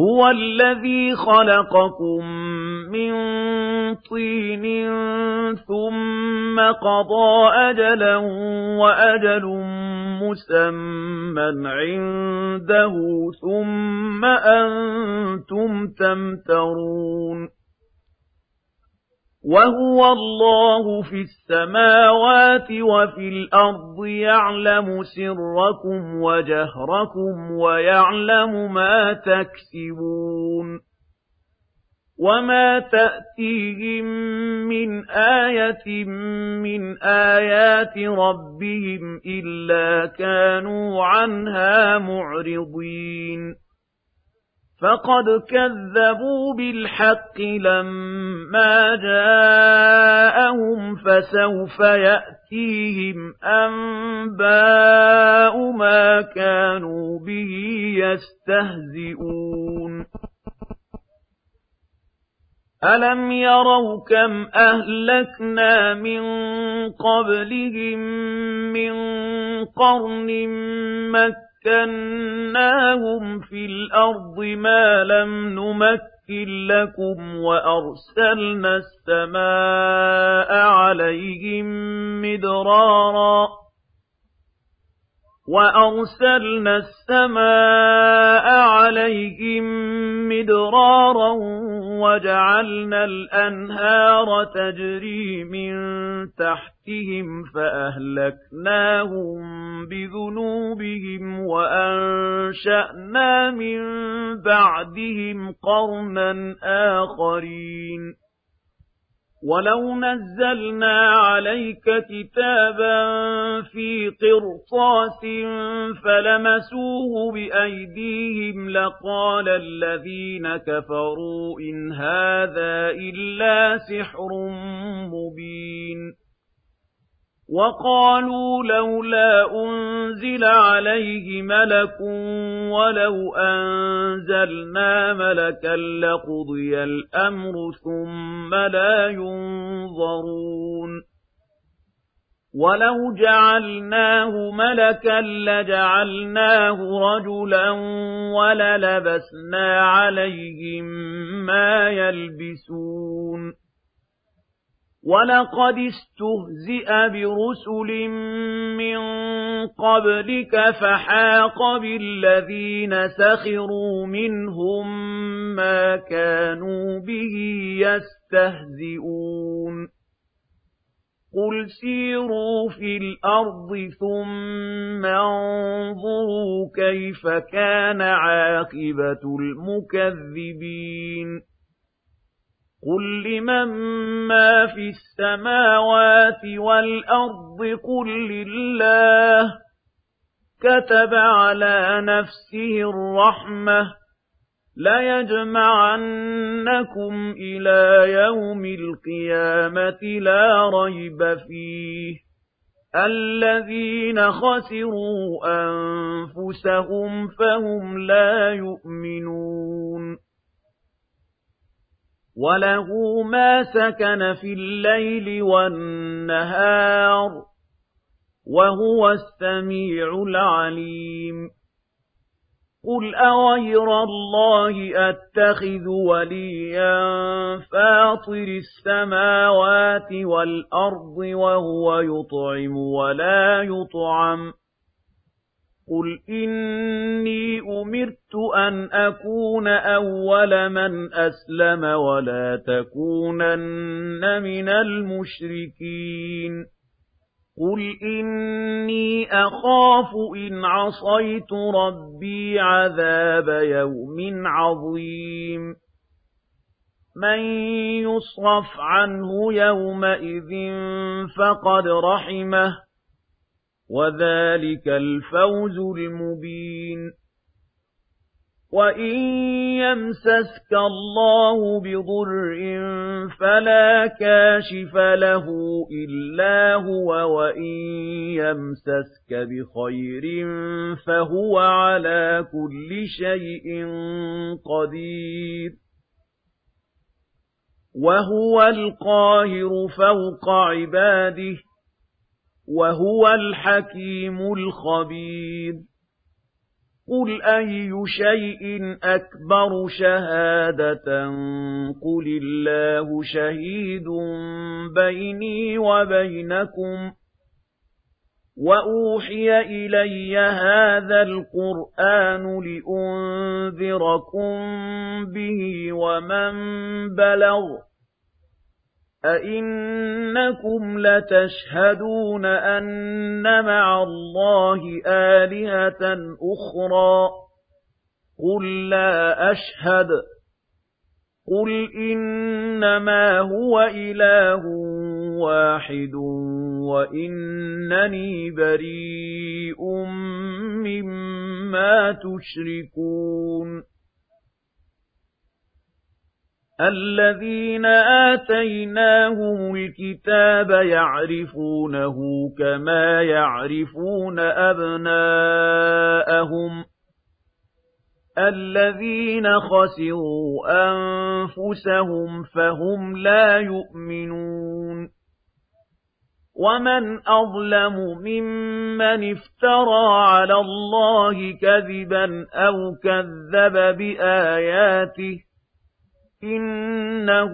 هو الذي خلقكم من طين ثم قضى أجلا وأجل مسمى عنده ثم أنتم تمترون وهو الله في السماوات وفي الأرض يعلم سركم وجهركم ويعلم ما تكسبون وما تأتيهم من آية من آيات ربهم إلا كانوا عنها معرضين فقد كذبوا بالحق لما جاءهم فسوف يأتيهم أنباء ما كانوا به يستهزئون أَلَمْ يَرَوْا كَمْ أَهْلَكْنَا مِن قَبْلِهِم مِّن قَرْنٍ مَّكَّنَّاهُمْ فِي الْأَرْضِ مَا لَمْ نُمَكِّن لَّكُمْ وَأَرْسَلْنَا السَّمَاءَ عَلَيْهِم مِّدْرَارًا وَأَرْسَلْنَا السَّمَاءَ عَلَيْهِم مِّدْرَارًا وَجَعَلْنَا الْأَنْهَارَ تَجْرِي مِن تَحْتِهِمْ فَأَهْلَكْنَاهُم بِذُنُوبِهِمْ وَأَنشَأْنَا مِن بَعْدِهِمْ قَرْنًا آخَرِينَ وَلَوْ نَزَّلْنَا عَلَيْكَ كِتَابًا فِي قِرْطَاسٍ فَلَمَسُوهُ بِأَيْدِيهِمْ لَقَالَ الَّذِينَ كَفَرُوا إِنْ هَٰذَا إِلَّا سِحْرٌ مُّبِينٌ وَقَالُوا لَوْلَا أُنزِلَ عَلَيْهِ مَلَكٌ وَلَوْ أَنزَلْنَا مَلَكًا لَّقُضِيَ الْأَمْرُ ثُمَّ لَا يُنظَرُونَ. وَلَوْ جَعَلْنَاهُ مَلَكًا لَّجَعَلْنَاهُ رَجُلًا وَلَلَبَسْنَا عَلَيْهِم مَّا يَلْبِسُونَ. وَلَقَدِ اسْتُهْزِئَ بِرُسُلٍ مِّن قَبْلِكَ فَحَاقَ بِالَّذِينَ سَخِرُوا مِنْهُم مَّا كَانُوا بِهِ يَسْتَهْزِئُونَ قُلْ سِيرُوا فِي الْأَرْضِ ثُمَّ انظُرُوا كَيْفَ كَانَ عَاقِبَةُ الْمُكَذِّبِينَ قُل لِّمَن مَّا فِي السَّمَاوَاتِ وَالْأَرْضِ قُل لِّلَّهِ كَتَبَ عَلَىٰ نَفْسِهِ الرَّحْمَةَ لَيَجْمَعَنَّكُمْ إِلَىٰ يَوْمِ الْقِيَامَةِ لَا رَيْبَ فِيهِ الَّذِينَ خَسِرُوا أَنفُسَهُمْ فَهُمْ لَا يُؤْمِنُونَ وَلَهُ مَا سَكَنَ فِي اللَّيْلِ وَالنَّهَارِ وَهُوَ السَّمِيعُ الْعَلِيمُ قُلْ أَغَيْرَ اللَّهِ أَتَّخِذُ وَلِيًّا فَاطِرِ السَّمَاوَاتِ وَالْأَرْضِ وَهُوَ يُطْعِمُ وَلَا يُطْعَمُ قُلْ إِنِّي أُمِرْتُ أَنْ أَكُونَ أَوَّلَ مَنْ أَسْلَمَ وَلَا تَكُونَنَّ مِنَ الْمُشْرِكِينَ قُلْ إِنِّي أَخَافُ إِنْ عَصَيْتُ رَبِّي عَذَابَ يَوْمٍ عَظِيمٍ مَن يُصْرَفْ عَنْهُ يَوْمَئِذٍ فَقَدْ رَحِمَهُ وَذَلِكَ الْفَوْزُ الْمُبِينُ وَإِن يَمْسَسْكَ اللَّهُ بِضُرٍّ فَلَا كَاشِفَ لَهُ إِلَّا هُوَ وَإِن يَمْسَسْكَ بِخَيْرٍ فَهُوَ عَلَى كُلِّ شَيْءٍ قَدِيرٌ وَهُوَ الْقَاهِرُ فَوْقَ عِبَادِهِ وَهُوَ الْحَكِيمُ الْخَبِيرُ. قُلْ أَيُّ شَيْءٍ أَكْبَرُ شَهَادَةً؟ قُلِ اللَّهُ شَهِيدٌ بَيْنِي وَبَيْنَكُمْ. وَأُوحِيَ إِلَيَّ هَذَا الْقُرْآنُ لِأُنذِرَكُم بِهِ وَمَن بَلَغَ أَئِنَّكُمْ لَتَشْهَدُونَ أَنَّ مَعَ اللَّهِ آلِهَةً أُخْرَى قُل لَّا أَشْهَدُ قُلْ إِنَّمَا هُوَ إِلَٰهٌ وَاحِدٌ وَإِنَّنِي بَرِيءٌ مِّمَّا تُشْرِكُونَ الَّذِينَ آتَيْنَاهُمُ الْكِتَابَ يَعْرِفُونَهُ كَمَا يَعْرِفُونَ أَبْنَاءَهُمُ. الَّذِينَ خَسِرُوا أَنفُسَهُمْ فَهُمْ لَا يُؤْمِنُونَ. وَمَنْ أَظْلَمُ مِمَّنِ افْتَرَىٰ عَلَى اللَّهِ كَذِبًا أَوْ كَذَّبَ بِآيَاتِهِ إِنَّهُ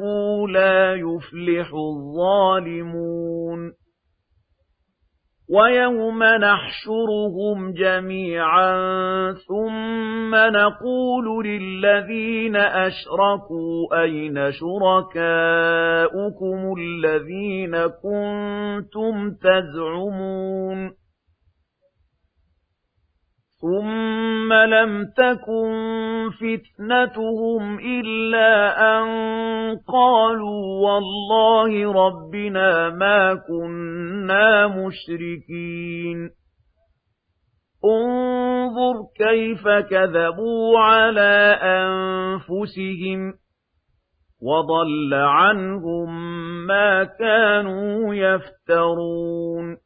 لَا يُفْلِحُ الظَّالِمُونَ وَيَوْمَ نَحْشُرُهُمْ جَمِيعًا ثُمَّ نَقُولُ لِلَّذِينَ أَشْرَكُوا أَيْنَ شُرَكَاؤُكُمُ الَّذِينَ كُنتُمْ تَزْعُمُونَ ثُمَّ لَمْ تَكُنْ فِتْنَتُهُمْ إِلَّا أَن قَالُوا وَاللَّهِ رَبِّنَا مَا كُنَّا مُشْرِكِينَ انظُرْ كَيْفَ كَذَبُوا عَلَىٰ أَنفُسِهِمْ وَضَلَّ عَنْهُم مَّا كَانُوا يَفْتَرُونَ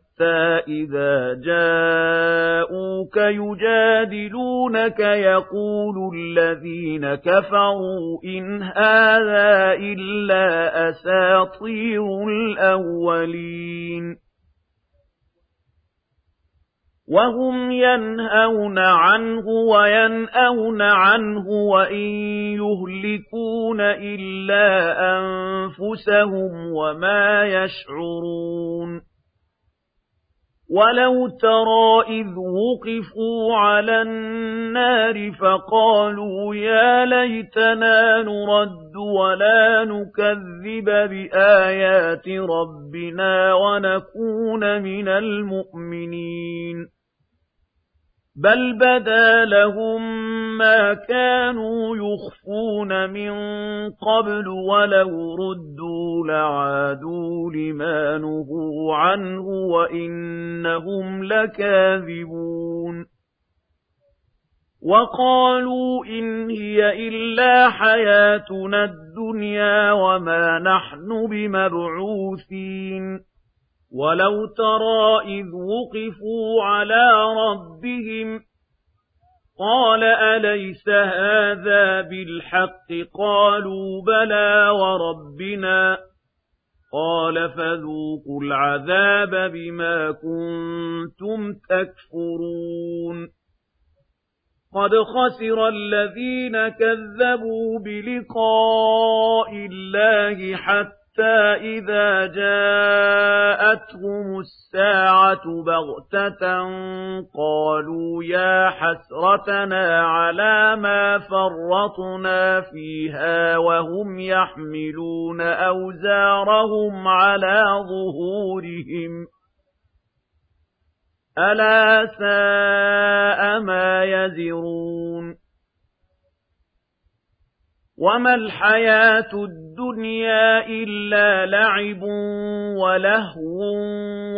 حَتَّى إِذَا جَاءُوكَ يُجَادِلُونَكَ يَقُولُ الَّذِينَ كَفَرُوا إِنْ هَٰذَا إِلَّا أَسَاطِيرُ الْأَوَّلِينَ وَهُمْ يَنْهَوْنَ عَنْهُ وَيَنْأَوْنَ عَنْهُ وَإِن يُهْلِكُونَ إِلَّا أَنفُسَهُمْ وَمَا يَشْعُرُونَ وَلَوْ تَرَىٰ إِذْ وُقِفُوا عَلَى النَّارِ فَقَالُوا يَا لَيْتَنَا نُرَدُّ وَلَا نُكَذِّبَ بِآيَاتِ رَبِّنَا وَنَكُونَ مِنَ الْمُؤْمِنِينَ بَلْ بَدَا لَهُم مَّا كَانُوا يُخْفُونَ مِن قَبْلُ وَلَوْ رُدُّوا لَعَادُوا لِمَا نُهُوا عَنْهُ وَإِنَّهُمْ لَكَاذِبُونَ وَقَالُوا إِنْ هِيَ إِلَّا حَيَاتُنَا الدُّنْيَا وَمَا نَحْنُ بِمَبْعُوثِينَ وَلَوْ تَرَىٰ إِذْ وُقِفُوا عَلَىٰ رَبِّهِمْ قَالَ أَلَيْسَ هَٰذَا بِالْحَقِّ قَالُوا بَلَىٰ وَرَبِّنَا قَالَ فَذُوقُوا الْعَذَابَ بِمَا كُنتُمْ تَكْفُرُونَ قَدْ خَسِرَ الَّذِينَ كَذَّبُوا بِلِقَاءِ اللَّهِ حَتَّىٰ حَتَّىٰ إِذَا جَاءَتْهُمُ السَّاعَةُ بَغْتَةً قَالُوا يَا حَسْرَتَنَا عَلَىٰ مَا فَرَّطْنَا فِيهَا وَهُمْ يَحْمِلُونَ أَوْزَارَهُمْ عَلَىٰ ظُهُورِهِمْ ۚ أَلَا سَاءَ مَا يَزِرُونَ وَمَا الْحَيَاةُ الدُّنْيَا إِلَّا لَعِبٌ وَلَهْوٌ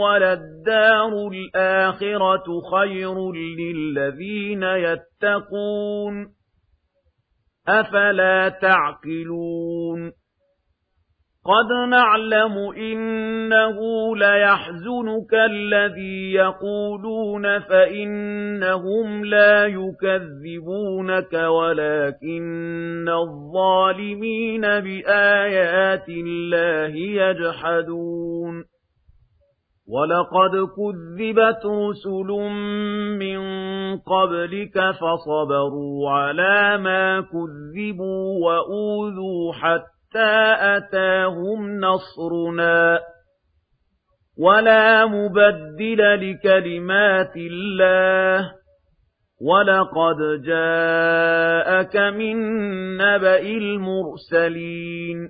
وَلَلدَّارُ الْآخِرَةُ خَيْرٌ لِّلَّذِينَ يَتَّقُونَ ۗ أَفَلَا تَعْقِلُونَ قَدْ نَعْلَمُ إِنَّهُ لَيَحْزُنُكَ الَّذِي يَقُولُونَ فَإِنَّهُمْ لَا يُكَذِّبُونَكَ وَلَٰكِنَّ الظَّالِمِينَ بِآيَاتِ اللَّهِ يَجْحَدُونَ وَلَقَدْ كُذِّبَتْ رُسُلٌ مِّن قَبْلِكَ فَصَبَرُوا عَلَىٰ مَا كُذِّبُوا وَأُوذُوا حَتَّىٰ حَتَّىٰ أَتَاهُمْ نَصْرُنَا ۚ وَلَا مُبَدِّلَ لِكَلِمَاتِ اللَّهِ ۚ وَلَقَدْ جَاءَكَ مِن نَّبَإِ الْمُرْسَلِينَ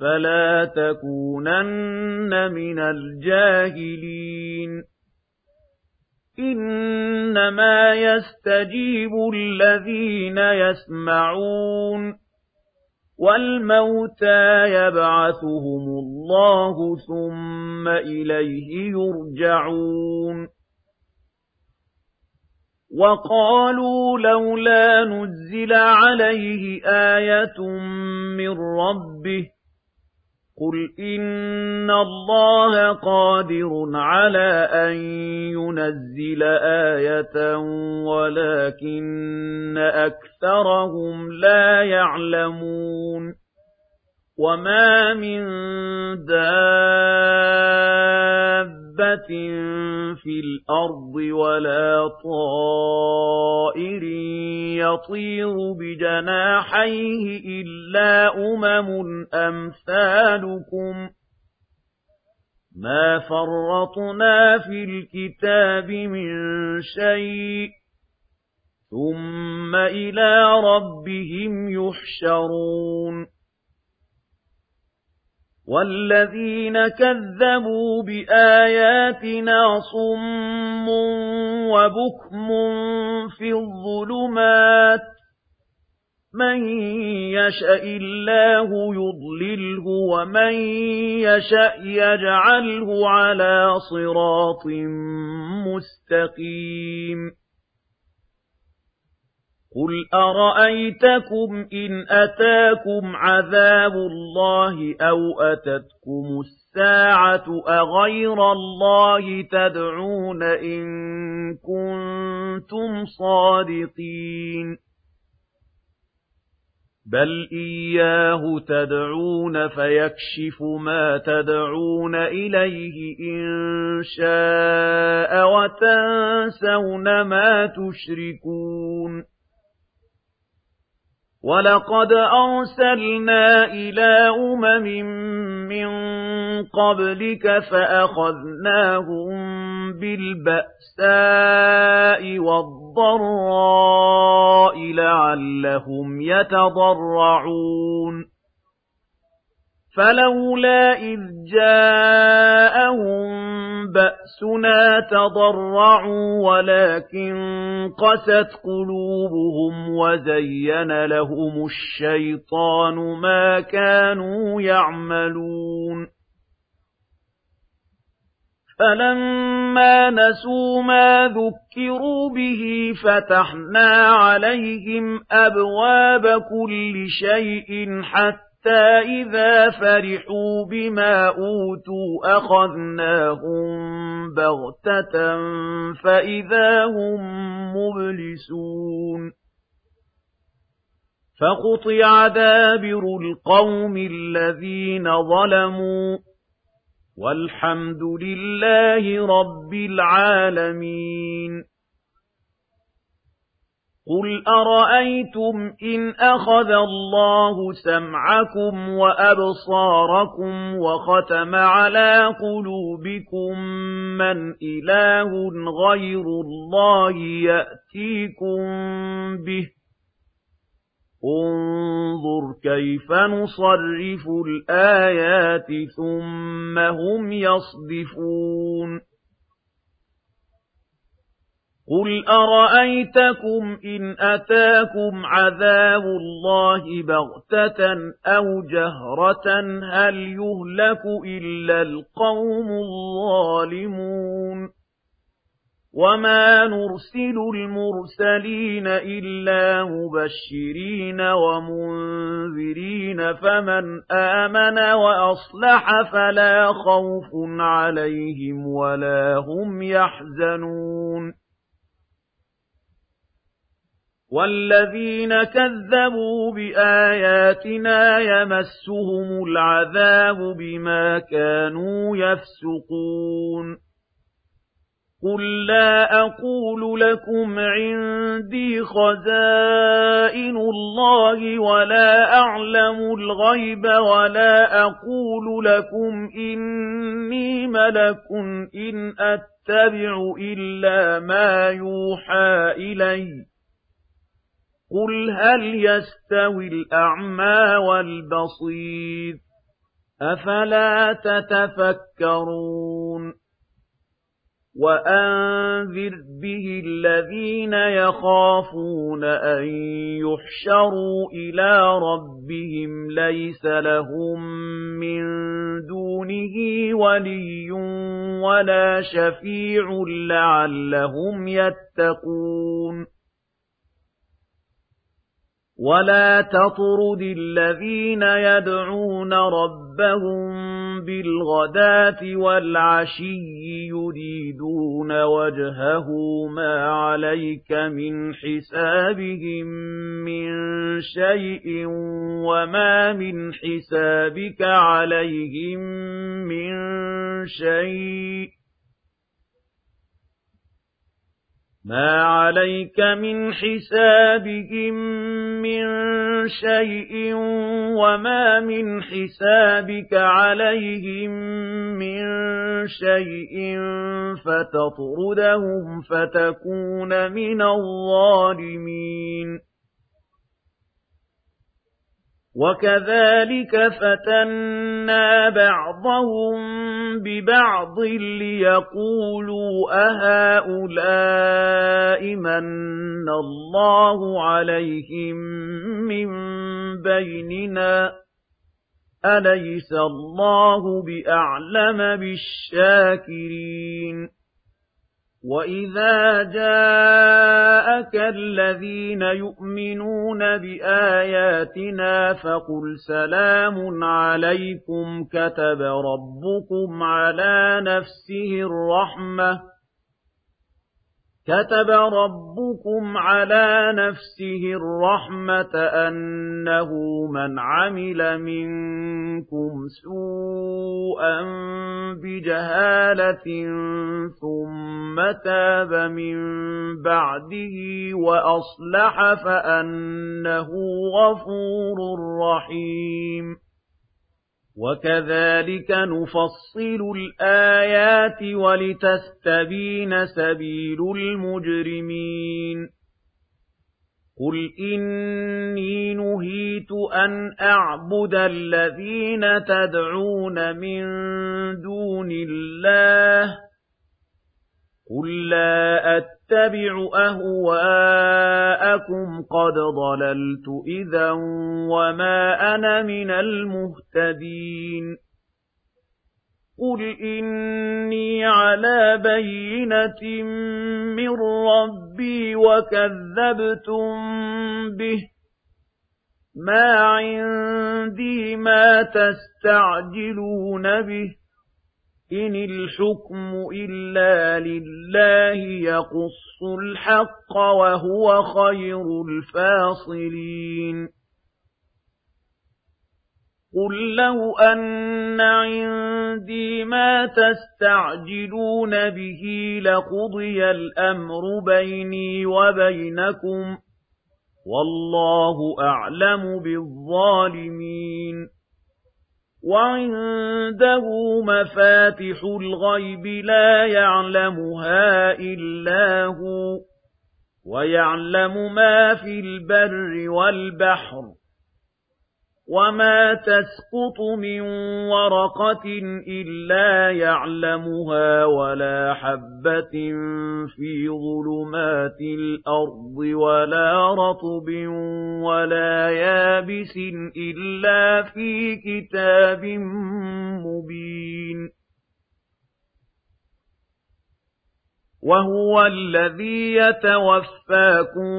فَلَا تَكُونَنَّ مِنَ الْجَاهِلِينَ إِنَّمَا يَسْتَجِيبُ الَّذِينَ يَسْمَعُونَ وَالْمَوْتَىٰ يَبْعَثُهُمُ اللَّهُ ثُمَّ إِلَيْهِ يُرْجَعُونَ وَقَالُوا لَوْلَا نُزِّلَ عَلَيْهِ آيَةٌ مِّن رَّبِّهِ قُلْ إِنَّ اللَّهَ قَادِرٌ عَلَىٰ أَن يُنَزِّلَ آيَةً وَلَٰكِنَّ أَكْثَرَهُمْ لَا يَعْلَمُونَ وَمَا مِن دَابَّةٍ فِي الْأَرْضِ وَلَا طَائِرٍ يَطِيرُ بِجَنَاحَيْهِ إِلَّا أُمَمٌ أَمْثَالُكُم ۚ مَّا فَرَّطْنَا فِي الْكِتَابِ مِن شَيْءٍ ۚ ثُمَّ إِلَىٰ رَبِّهِمْ يُحْشَرُونَ وَالَّذِينَ كَذَّبُوا بِآيَاتِنَا صُمٌّ وَبُكْمٌ فِي الظُّلُمَاتِ ۗ مَن يَشَإِ اللَّهُ يُضْلِلْهُ وَمَن يَشَأْ يَجْعَلْهُ عَلَىٰ صِرَاطٍ مُّسْتَقِيمٍ قُلْ أَرَأَيْتَكُمْ إِنْ أَتَاكُمْ عَذَابُ اللَّهِ أَوْ أَتَتْكُمُ السَّاعَةُ أَغَيْرَ اللَّهِ تَدْعُونَ إِن كُنتُمْ صَادِقِينَ بَلْ إِيَّاهُ تَدْعُونَ فَيَكْشِفُ مَا تَدْعُونَ إِلَيْهِ إِن شَاءَ وَتَنسَوْنَ مَا تُشْرِكُونَ وَلَقَدْ أَرْسَلْنَا إِلَىٰ أُمَمٍ مِّن قَبْلِكَ فَأَخَذْنَاهُم بِالْبَأْسَاءِ وَالضَّرَّاءِ لَعَلَّهُمْ يَتَضَرَّعُونَ فَلَوْلَا إِذْ جَاءَهُم بَأْسُنَا تَضَرَّعُوا وَلَٰكِن قَسَتْ قُلُوبُهُمْ وَزَيَّنَ لَهُمُ الشَّيْطَانُ مَا كَانُوا يَعْمَلُونَ فَلَمَّا نَسُوا مَا ذُكِّرُوا بِهِ فَتَحْنَا عَلَيْهِمْ أَبْوَابَ كُلِّ شَيْءٍ حَتَّىٰ حَتَّىٰ إِذَا فَرِحُوا بِمَا أُوتُوا أَخَذْنَاهُم بَغْتَةً فَإِذَا هُم مُّبْلِسُونَ فَقُطِعَ دَابِرُ الْقَوْمِ الَّذِينَ ظَلَمُوا وَالْحَمْدُ لِلَّهِ رَبِّ الْعَالَمِينَ قُلْ أَرَأَيْتُمْ إِنْ أَخَذَ اللَّهُ سَمْعَكُمْ وَأَبْصَارَكُمْ وَخَتَمَ عَلَى قُلُوبِكُم مَّنْ إِلَٰهٌ غَيْرُ اللَّهِ يَأْتِيكُم بِهِ انظُرْ كَيْفَ نُصَرِّفُ الْآيَاتِ ثُمَّ هُمْ يَصْدِفُونَ قُلْ أَرَأَيْتَكُمْ إِنْ أَتَاكُمْ عَذَابُ اللَّهِ بَغْتَةً أَوْ جَهْرَةً هَلْ يُهْلَكُ إِلَّا الْقَوْمُ الظَّالِمُونَ وَمَا نُرْسِلُ الْمُرْسَلِينَ إِلَّا مُبَشِّرِينَ وَمُنذِرِينَ فَمَنْ آمَنَ وَأَصْلَحَ فَلَا خَوْفٌ عَلَيْهِمْ وَلَا هُمْ يَحْزَنُونَ وَالَّذِينَ كَذَّبُوا بِآيَاتِنَا يَمَسُّهُمُ الْعَذَابُ بِمَا كَانُوا يَفْسُقُونَ. قُل لَّا أَقُولُ لَكُمْ عِندِي خَزَائِنُ اللَّهِ وَلَا أَعْلَمُ الْغَيْبَ وَلَا أَقُولُ لَكُمْ إِنِّي مَلَكٌ إِنْ أَتَّبِعُ إِلَّا مَا يُوحَىٰ إِلَيَّ. قُلْ هَلْ يَسْتَوِي الْأَعْمَىٰ وَالْبَصِيرُ أَفَلَا تَتَفَكَّرُونَ وَأَنذِرْ بِهِ الَّذِينَ يَخَافُونَ أَن يُحْشَرُوا إِلَىٰ رَبِّهِمْ لَيْسَ لَهُم مِّن دُونِهِ وَلِيٌّ وَلَا شَفِيعٌ لَّعَلَّهُمْ يَتَّقُونَ وَلَا تَطْرُدِ الَّذِينَ يَدْعُونَ رَبَّهُم بِالْغَدَاةِ وَالْعَشِيِّ يُرِيدُونَ وَجْهَهُ مَا عَلَيْكَ مِنْ حِسَابِهِم مِّن شَيْءٍ وَمَا مِنْ حِسَابِكَ عَلَيْهِم مِّن شَيْءٍ مَا عَلَيْكَ مِنْ حِسَابِهِم مِّن شَيْءٍ وَمَا مِنْ حِسَابِكَ عَلَيْهِم مِّن شَيْءٍ فَتَطْرُدَهُمْ فَتَكُونَ مِنَ الظَّالِمِينَ وَكَذَلِكَ فَتَنَّا بَعْضَهُم بِبَعْضٍ لِّيَقُولُوا أَهَٰؤُلَاءِ مَنَّ اللَّهُ عَلَيْهِم مِّن بَيْنِنَا ۗ؟ أَلَيْسَ اللَّهُ بِأَعْلَمَ بِالشَّاكِرِينَ؟ وَإِذَا جَاءَكَ الَّذِينَ يُؤْمِنُونَ بِآيَاتِنَا فَقُلْ سَلَامٌ عَلَيْكُمْ كَتَبَ رَبُّكُمْ عَلَىٰ نَفْسِهِ الرَّحْمَةَ كَتَبَ رَبُّكُمْ عَلَىٰ نَفْسِهِ الرَّحْمَةَ أَنَّهُ مَنْ عَمِلَ مِنكُمْ سُوءًا بِجَهَالَةٍ ثُمَّ تَابَ مِن بَعْدِهِ وَأَصْلَحَ فَأَنَّهُ غَفُورٌ رَّحِيمٌ وَكَذَلِكَ نُفَصِّلُ الْآيَاتِ وَلِتَسْتَبِينَ سَبِيلُ الْمُجْرِمِينَ قُلْ إِنِّي نُهِيتُ أَنْ أَعْبُدَ الَّذِينَ تَدْعُونَ مِن دُونِ اللَّهِ قُل لَّا أَتَّبِعُ أَهْوَاءَكُمْ قَدْ ضَلَلْتُ إِذًا وَمَا أَنَا مِنَ الْمُهْتَدِينَ قُلْ إِنِّي عَلَىٰ بَيِّنَةٍ مِّن رَّبِّي وَكَذَّبْتُم بِهِ مَا عِندِي مَا تَسْتَعْجِلُونَ بِهِ إِنِ الْحُكْمُ إِلَّا لِلَّهِ يَقُصُّ الْحَقَّ وَهُوَ خَيْرُ الْفَاصِلِينَ قُل لَّوْ أَنَّ عِندِي مَا تَسْتَعْجِلُونَ بِهِ لَقُضِيَ الْأَمْرُ بَيْنِي وَبَيْنَكُمْ وَاللَّهُ أَعْلَمُ بِالظَّالِمِينَ وَعِندَهُ مَفَاتِحُ الْغَيْبِ لَا يَعْلَمُهَا إِلَّا هُوَ وَيَعْلَمُ مَا فِي الْبَرِّ وَالْبَحْرِ وَمَا تَسْقُطُ مِن وَرَقَةٍ إِلَّا يَعْلَمُهَا وَلَا حَبَّةٍ فِي ظُلُمَاتِ الْأَرْضِ وَلَا رَطْبٍ وَلَا يَابِسٍ إِلَّا فِي كِتَابٍ مُّبِينٍ وَهُوَ الَّذِي يَتَوَفَّاكُم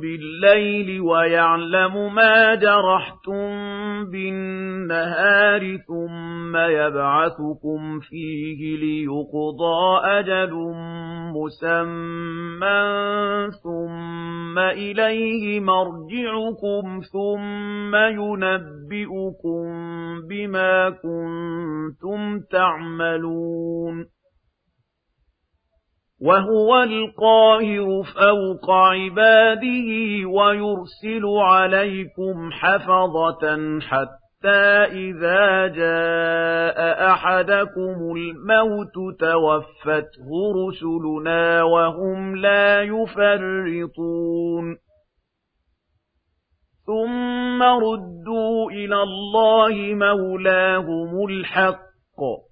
بِاللَّيْلِ وَيَعْلَمُ مَا جَرَحْتُم بِالنَّهَارِ ثُمَّ يَبْعَثُكُمْ فِيهِ لِيُقْضَىٰ أَجَلٌ مُّسَمًّى ثُمَّ إِلَيْهِ مَرْجِعُكُمْ ثُمَّ يُنَبِّئُكُم بِمَا كُنتُمْ تَعْمَلُونَ وَهُوَ الْقَاهِرُ فَوْقَ عِبَادِهِ وَيُرْسِلُ عَلَيْكُمْ حَفَظَةً حَتَّىٰ إِذَا جَاءَ أَحَدَكُمُ الْمَوْتُ تَوَفَّتْهُ رُسُلُنَا وَهُمْ لَا يُفَرِّطُونَ. ثُمَّ رُدُّوا إِلَى اللَّهِ مَوْلَاهُمُ الْحَقِّ.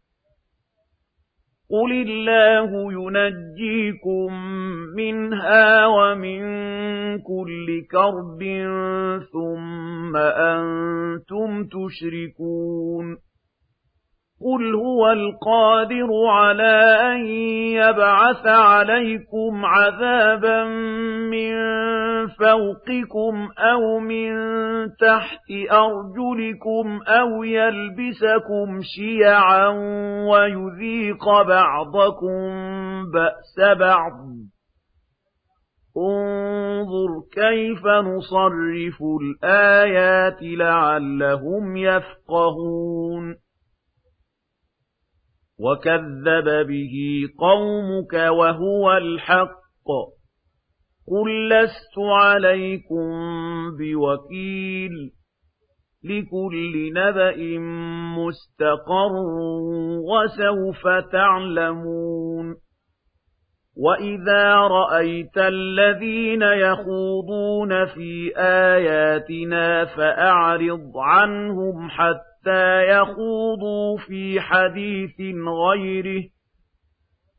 قُلِ اللَّهُ يُنَجِّيكُم مِّنْهَا وَمِن كُلِّ كَرْبٍ ثُمَّ أَنتُمْ تُشْرِكُونَ قُلْ هُوَ الْقَادِرُ عَلَىٰ أَن يَبْعَثَ عَلَيْكُمْ عَذَابًا مِّن فَوْقِكُمْ أَوْ مِن تَحْتِ أَرْجُلِكُمْ أَوْ يَلْبِسَكُمْ شِيَعًا وَيُذِيقَ بَعْضَكُم بَأْسَ بَعْضٍ ۗ انظُرْ كَيْفَ نُصَرِّفُ الْآيَاتِ لَعَلَّهُمْ يَفْقَهُونَ وَكَذَّبَ بِهِ قَوْمُكَ وَهُوَ الْحَقُّ قُل لَّسْتُ عَلَيْكُم بِوَكِيلٍ لِكُلِّ نَبَإٍ مُّسْتَقَرٌّ وَسَوْفَ تَعْلَمُونَ وَإِذَا رَأَيْتَ الَّذِينَ يَخُوضُونَ فِي آيَاتِنَا فَأَعْرِضْ عَنْهُمْ حَتَّىٰ حَتَّىٰ يَخُوضُوا فِي حَدِيثٍ غَيْرِهِ ۚ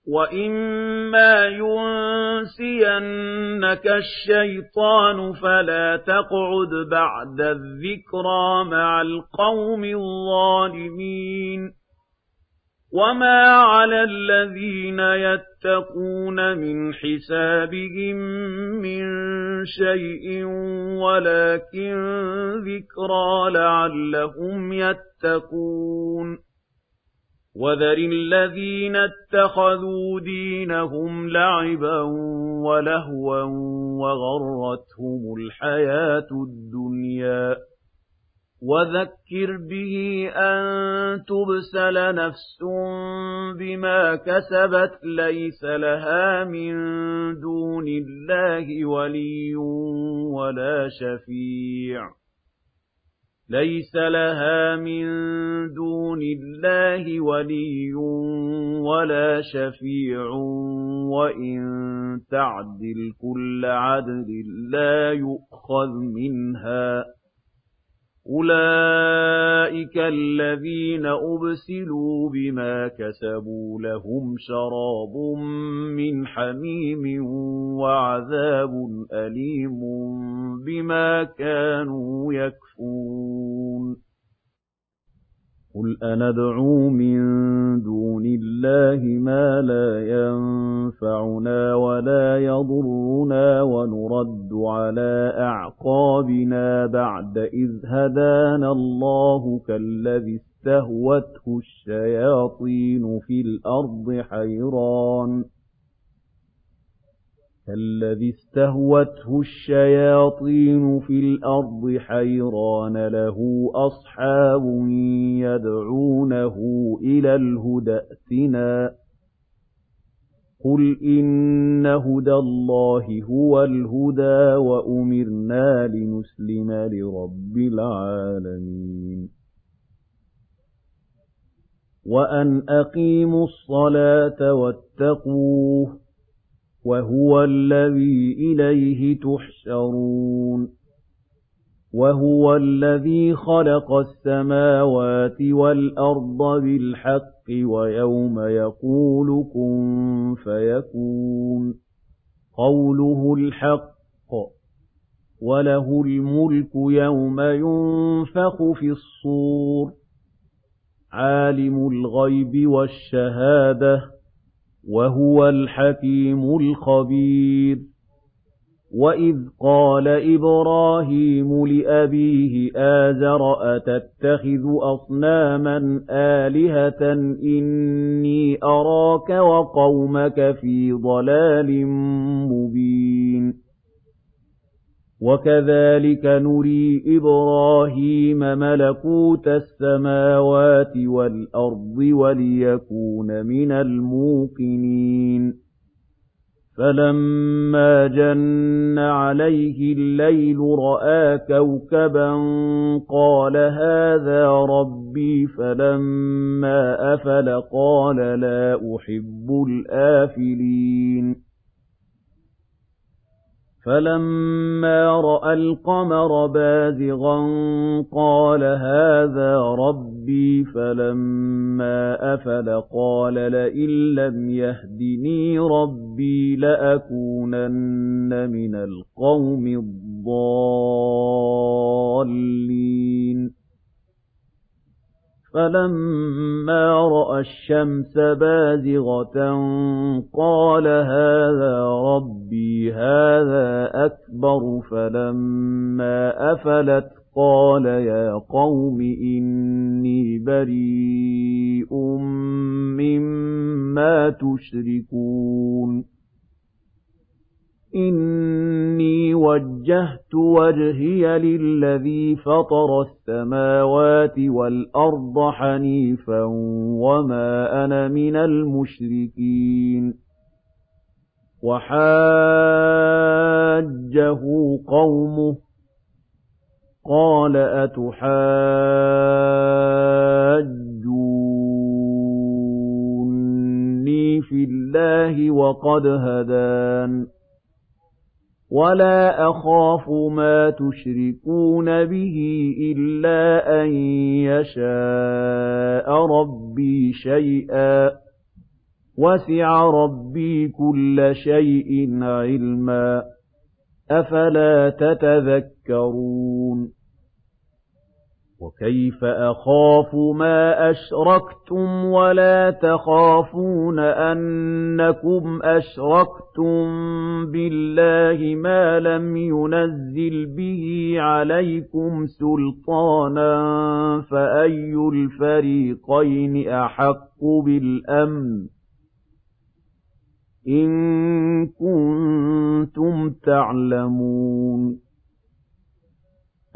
وَإِمَّا يُنسِيَنَّكَ الشَّيْطَانُ فَلَا تَقْعُدْ بَعْدَ الذِّكْرَىٰ مَعَ الْقَوْمِ الظَّالِمِينَ وَمَا عَلَى الَّذِينَ يَتَّقُونَ مِنْ حِسَابِهِم مِّن شَيْءٍ وَلَٰكِن ذِكْرَىٰ لَعَلَّهُمْ يَتَّقُونَ وَذَرِ الَّذِينَ اتَّخَذُوا دِينَهُمْ لَعِبًا وَلَهْوًا وَغَرَّتْهُمُ الْحَيَاةُ الدُّنْيَا وَذَكِّرْ بِهِ أَن تُبْسَلَ نَفْسٌ بِمَا كَسَبَتْ لَيْسَ لَهَا مِن دُونِ اللَّهِ وَلِيٌّ وَلَا شَفِيعٌ. لَيْسَ لَهَا مِن دُونِ اللَّهِ وَلِيٌّ وَلَا شَفِيعٌ. وَإِن تَعْدِلْ كُلَّ عَدْلٍ لَّا يُؤْخَذْ مِنْهَا. أُولَٰئِكَ الَّذِينَ أُبْسِلُوا بِمَا كَسَبُوا لَهُمْ شَرَابٌ مِّنْ حَمِيمٍ وَعَذَابٌ أَلِيمٌ بِمَا كَانُوا يَكْفُرُونَ قُلْ أَنَدْعُو مِن دُونِ اللَّهِ مَا لَا يَنفَعُنَا وَلَا يَضُرُّنَا وَنُرَدُّ عَلَىٰ أَعْقَابِنَا بَعْدَ إِذْ هَدَانَا اللَّهُ كَالَّذِي اسْتَهْوَتْهُ الشَّيَاطِينُ فِي الْأَرْضِ حَيْرَانٌ كالذي استهوته الشياطين في الأرض حيران له أصحاب يدعونه إلى الهدى ائتنا. قل إن هدى الله هو الهدى وأمرنا لنسلم لرب العالمين. وأن أقيموا الصلاة واتقوه وَهُوَ الَّذِي إِلَيْهِ تُحْشَرُونَ. وَهُوَ الَّذِي خَلَقَ السَّمَاوَاتِ وَالْأَرْضَ بِالْحَقِّ وَيَوْمَ يَقُولُ كُن فَيَكُونُ. قَوْلُهُ الْحَقُّ وَلَهُ الْمُلْكُ يَوْمَ يُنفَخُ فِي الصُّورِ. عَالِمُ الْغَيْبِ وَالشَّهَادَةِ وَهُوَ الْحَكِيمُ الْخَبِيرُ. وَإِذْ قَالَ إِبْرَاهِيمُ لِأَبِيهِ آزَرَ أَتَتَّخِذُ أَصْنَامًا آلِهَةً إِنِّي أَرَاكَ وَقَوْمَكَ فِي ضَلَالٍ مُّبِينٍ. وَكَذَٰلِكَ نُرِي إِبْرَاهِيمَ مَلَكُوتَ السَّمَاوَاتِ وَالْأَرْضِ وَلِيَكُونَ مِنَ الْمُوقِنِينَ. فَلَمَّا جَنَّ عَلَيْهِ اللَّيْلُ رَأَىٰ كَوْكَبًا قَالَ هَٰذَا رَبِّي فَلَمَّا أَفَلَ قَالَ لَا أُحِبُّ الْآفِلِينَ. فَلَمَّا رَأَى الْقَمَرَ بَازِغًا قَالَ هَٰذَا رَبِّي فَلَمَّا أَفَلَ قَالَ لَئِن لَّمْ يَهْدِنِي رَبِّي لَأَكُونَنَّ مِنَ الْقَوْمِ الضَّالِّينَ فَلَمَّا رَأَى الشَّمْسَ بَازِغَةً قَالَ هَٰذَا رَبِّي هَٰذَا أَكْبَرُ. فَلَمَّا أَفَلَتْ قَالَ يَا قَوْمِ إِنِّي بَرِيءٌ مِّمَّا تُشْرِكُونَ. إِنِّي وَجَّهْتُ وَجْهِيَ لِلَّذِي فَطَرَ السَّمَاوَاتِ وَالْأَرْضَ حَنِيفًا وَمَا أَنَا مِنَ الْمُشْرِكِينَ وَحَاجَّهُ قَوْمُهُ قَالَ أَتُحَاجُّونِّي فِي اللَّهِ وَقَدْ هَدَانِ وَلَا أَخَافُ مَا تُشْرِكُونَ بِهِ إِلَّا أَن يَشَاءَ رَبِّي شَيْئًا ۗ وَسِعَ رَبِّي كُلَّ شَيْءٍ عِلْمًا ۗ أَفَلَا تَتَذَكَّرُونَ وَكَيْفَ أَخَافُ مَا أَشْرَكْتُمْ وَلَا تَخَافُونَ أَنَّكُمْ أَشْرَكْتُم بِاللَّهِ مَا لَمْ يُنَزِّلْ بِهِ عَلَيْكُمْ سُلْطَانًا فَأَيُّ الْفَرِيقَيْنِ أَحَقُّ بِالْأَمْنِ إِن كُنتُمْ تَعْلَمُونَ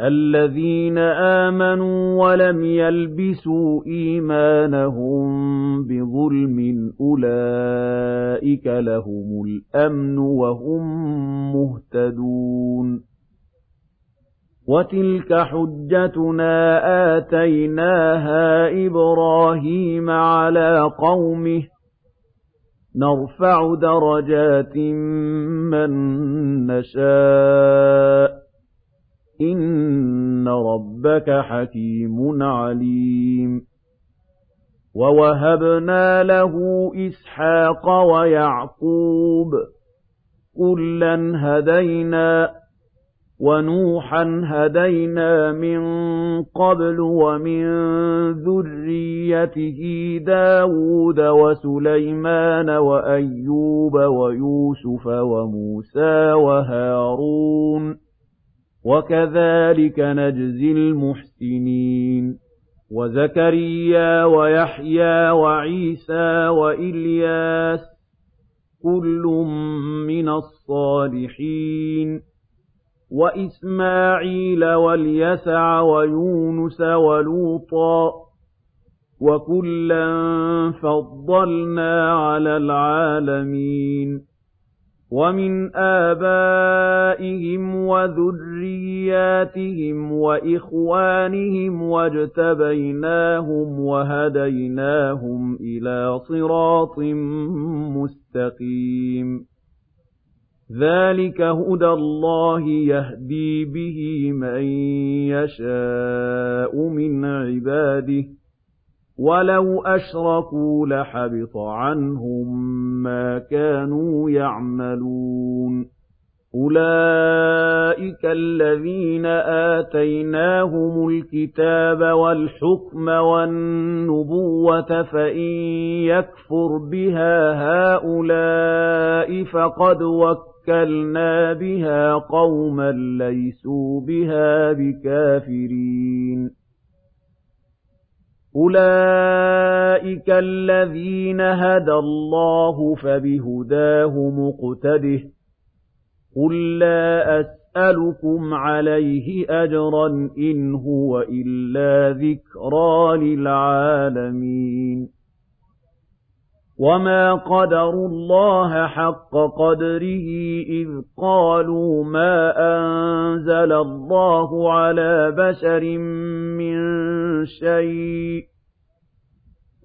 الَّذِينَ آمَنُوا وَلَمْ يَلْبِسُوا إِيمَانَهُم بِظُلْمٍ أُولَٰئِكَ لَهُمُ الْأَمْنُ وَهُم مُّهْتَدُونَ. وَتِلْكَ حُجَّتُنَا آتَيْنَاهَا إِبْرَاهِيمَ عَلَىٰ قَوْمِهِ ۚ. نَرْفَعُ دَرَجَاتٍ مَّن نَّشَاءُ. إِنَّ رَبَّكَ حَكِيمٌ عَلِيمٌ وَوَهَبْنَا لَهُ إِسْحَاقَ وَيَعْقُوبَ ۚ كُلًّا هَدَيْنَا وَنُوحًا هَدَيْنَا مِن قَبْلُ وَمِن ذُرِّيَّتِهِ دَاوُودَ وَسُلَيْمَانَ وَأَيُّوبَ وَيُوسُفَ وَمُوسَىٰ وَهَارُونَ ۚ وَكَذَٰلِكَ نَجْزِي الْمُحْسِنِينَ. وَزَكَرِيَّا وَيَحْيَىٰ وَعِيسَىٰ وَإِلْيَاسَ ۖ كُلٌّ مِّنَ الصَّالِحِينَ. وَإِسْمَاعِيلَ وَالْيَسَعَ وَيُونُسَ وَلُوطًا ۚ وَكُلًّا فَضَّلْنَا عَلَى الْعَالَمِينَ. وَمِنْ آبَائِهِمْ وَذُرِّيَّاتِهِمْ وَإِخْوَانِهِمْ وَاجْتَبَيْنَاهُمْ وَهَدَيْنَاهُمْ إِلَىٰ صِرَاطٍ مُّسْتَقِيمٍ. ذَٰلِكَ هُدَى اللَّهِ يَهْدِي بِهِ مَن يَشَاءُ مِنْ عِبَادِهِ ۚ. وَلَوْ أَشْرَكُوا لَحَبِطَ عَنْهُم مَّا كَانُوا يَعْمَلُونَ أُولَٰئِكَ الَّذِينَ آتَيْنَاهُمُ الْكِتَابَ وَالْحُكْمَ وَالنُّبُوَّةَ ۚ فَإِن يَكْفُرْ بِهَا هَٰؤُلَاءِ فَقَدْ وَكَّلْنَا بِهَا قَوْمًا لَّيْسُوا بِهَا بِكَافِرِينَ أُولَٰئِكَ الَّذِينَ هَدَى اللَّهُ ۖ فَبِهُدَاهُ مُقْتَدِهْ ۗ قُل لَّا أَسْأَلُكُمْ عَلَيْهِ أَجْرًا ۖ إِنْ هُوَ إِلَّا ذِكْرَىٰ لِلْعَالَمِينَ وَمَا قَدَرُوا اللَّهَ حَقَّ قَدْرِهِ إِذْ قَالُوا مَا أَنزَلَ اللَّهُ عَلَىٰ بَشَرٍ مِّن شَيْءٍ ۗ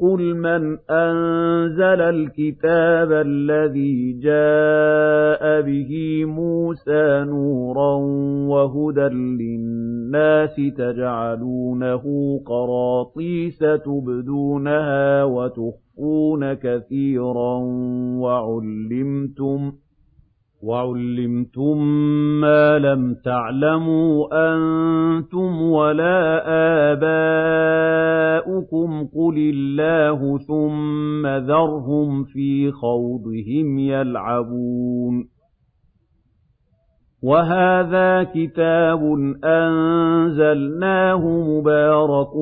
قُلْ مَنْ أَنزَلَ الْكِتَابَ الَّذِي جَاءَ بِهِ مُوسَىٰ نُورًا وَهُدًى لِّلنَّاسِ تَجْعَلُونَهُ قَرَاطِيسَ تُبْدُونَهَا وَتُخْفُونَ كَثِيرًا وَعُلِّمْتُم وَعُلِّمْتُم مَّا لَمْ تَعْلَمُوا أَنتُمْ وَلَا آبَاؤُكُمْ ۖ قُلِ اللَّهُ ثُمَّ ذَرْهُمْ فِي خَوْضِهِمْ يَلْعَبُونَ وَهَٰذَا كِتَابٌ أَنزَلْنَاهُ مُبَارَكٌ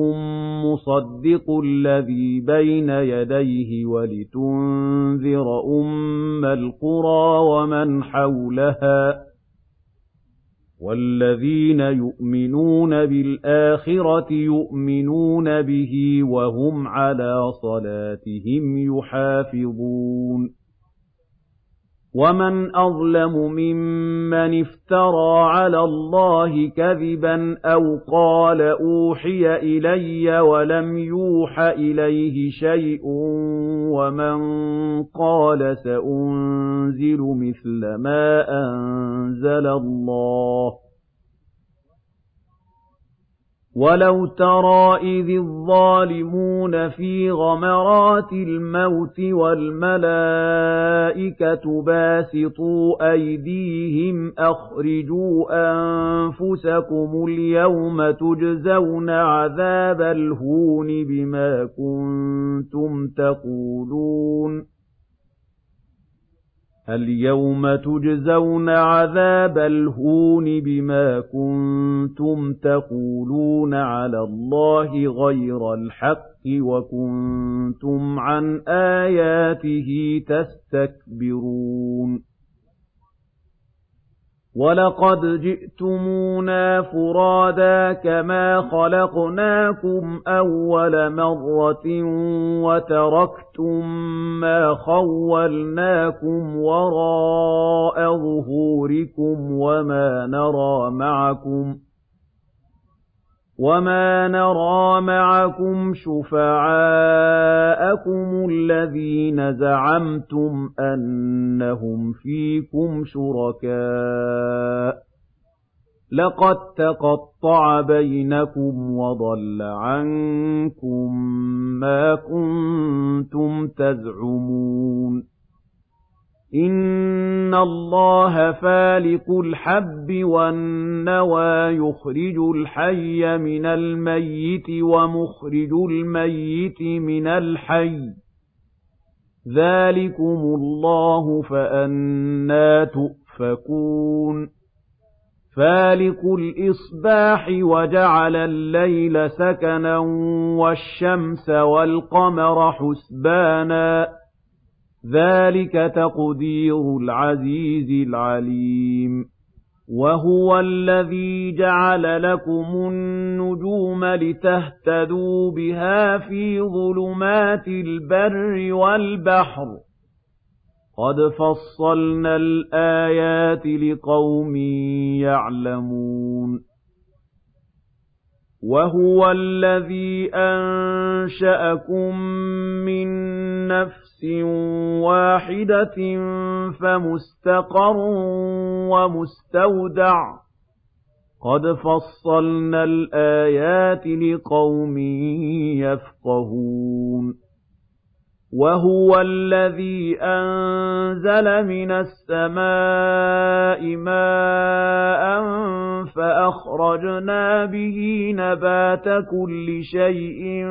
مُّصَدِّقُ الَّذِي بَيْنَ يَدَيْهِ وَلِتُنذِرَ أُمَّ الْقُرَىٰ وَمَنْ حَوْلَهَا ۚ وَالَّذِينَ يُؤْمِنُونَ بِالْآخِرَةِ يُؤْمِنُونَ بِهِ وَهُمْ عَلَىٰ صَلَاتِهِمْ يُحَافِظُونَ وَمَنْ أَظْلَمُ مِمَّنِ افْتَرَىٰ عَلَى اللَّهِ كَذِبًا أَوْ قَالَ أُوحِيَ إِلَيَّ وَلَمْ يُوحَ إِلَيْهِ شَيْءٌ وَمَن قَالَ سَأُنزِلُ مِثْلَ مَا أَنزَلَ اللَّهُ ۗ وَلَوْ تَرَىٰ إِذِ الظَّالِمُونَ فِي غَمَرَاتِ الْمَوْتِ وَالْمَلَائِكَةُ بَاسِطُو أَيْدِيهِمْ أَخْرِجُوا أَنفُسَكُمُ الْيَوْمَ تُجْزَوْنَ عَذَابَ الْهُونِ بِمَا كُنتُمْ تَقُولُونَ الْيَوْمَ تُجْزَوْنَ عَذَابَ الْهُونِ بِمَا كُنتُمْ تَقُولُونَ عَلَى اللَّهِ غَيْرَ الْحَقِّ وَكُنتُمْ عَنْ آيَاتِهِ تَسْتَكْبِرُونَ وَلَقَدْ جِئْتُمُونَا فُرَادَىٰ كَمَا خَلَقْنَاكُمْ أَوَّلَ مَرَّةٍ وَتَرَكْتُم مَّا خَوَّلْنَاكُمْ وَرَاءَ ظُهُورِكُمْ وَمَا نَرَىٰ مَعَكُمْ وَمَا نَرَىٰ مَعَكُمْ شُفَعَاءَكُمُ الَّذِينَ زَعَمْتُمْ أَنَّهُمْ فِيكُمْ شُرَكَاءُ ۚ لَقَد تَّقَطَّعَ بَيْنَكُمْ وَضَلَّ عَنكُم مَّا كُنتُمْ تَزْعُمُونَ إِنَّ اللَّهَ فَالِقُ الْحَبِّ وَالنَّوَىٰ يُخْرِجُ الْحَيَّ مِنَ الْمَيِّتِ وَمُخْرِجُ الْمَيِّتِ مِنَ الْحَيِّ ۚ. ذَٰلِكُمُ اللَّهُ فَأَنَّىٰ تُؤْفَكُونَ. فَالِقُ الْإِصْبَاحِ وَجَعَلَ اللَّيْلَ سَكَنًا وَالشَّمْسَ وَالْقَمَرَ حُسْبَانًا ۚ ذَٰلِكَ تَقْدِيرُ الْعَزِيزِ الْعَلِيمِ وَهُوَ الَّذِي جَعَلَ لَكُمُ النُّجُومَ لِتَهْتَدُوا بِهَا فِي ظُلُمَاتِ الْبَرِّ وَالْبَحْرِ قَدْ فَصَّلْنَا الْآيَاتِ لِقَوْمٍ يَعْلَمُونَ وَهُوَ الَّذِي أَنشَأَكُم مِّن نَّفْسٍ وَاحِدَةٍ فَمُسْتَقَرٌّ وَمُسْتَوْدَعٌ ۗ قَدْ فَصَّلْنَا الْآيَاتِ لِقَوْمٍ يَفْقَهُونَ وَهُوَ الَّذِي أَنزَلَ مِنَ السَّمَاءِ مَاءً فَأَخْرَجْنَا بِهِ نَبَاتَ كُلِّ شَيْءٍ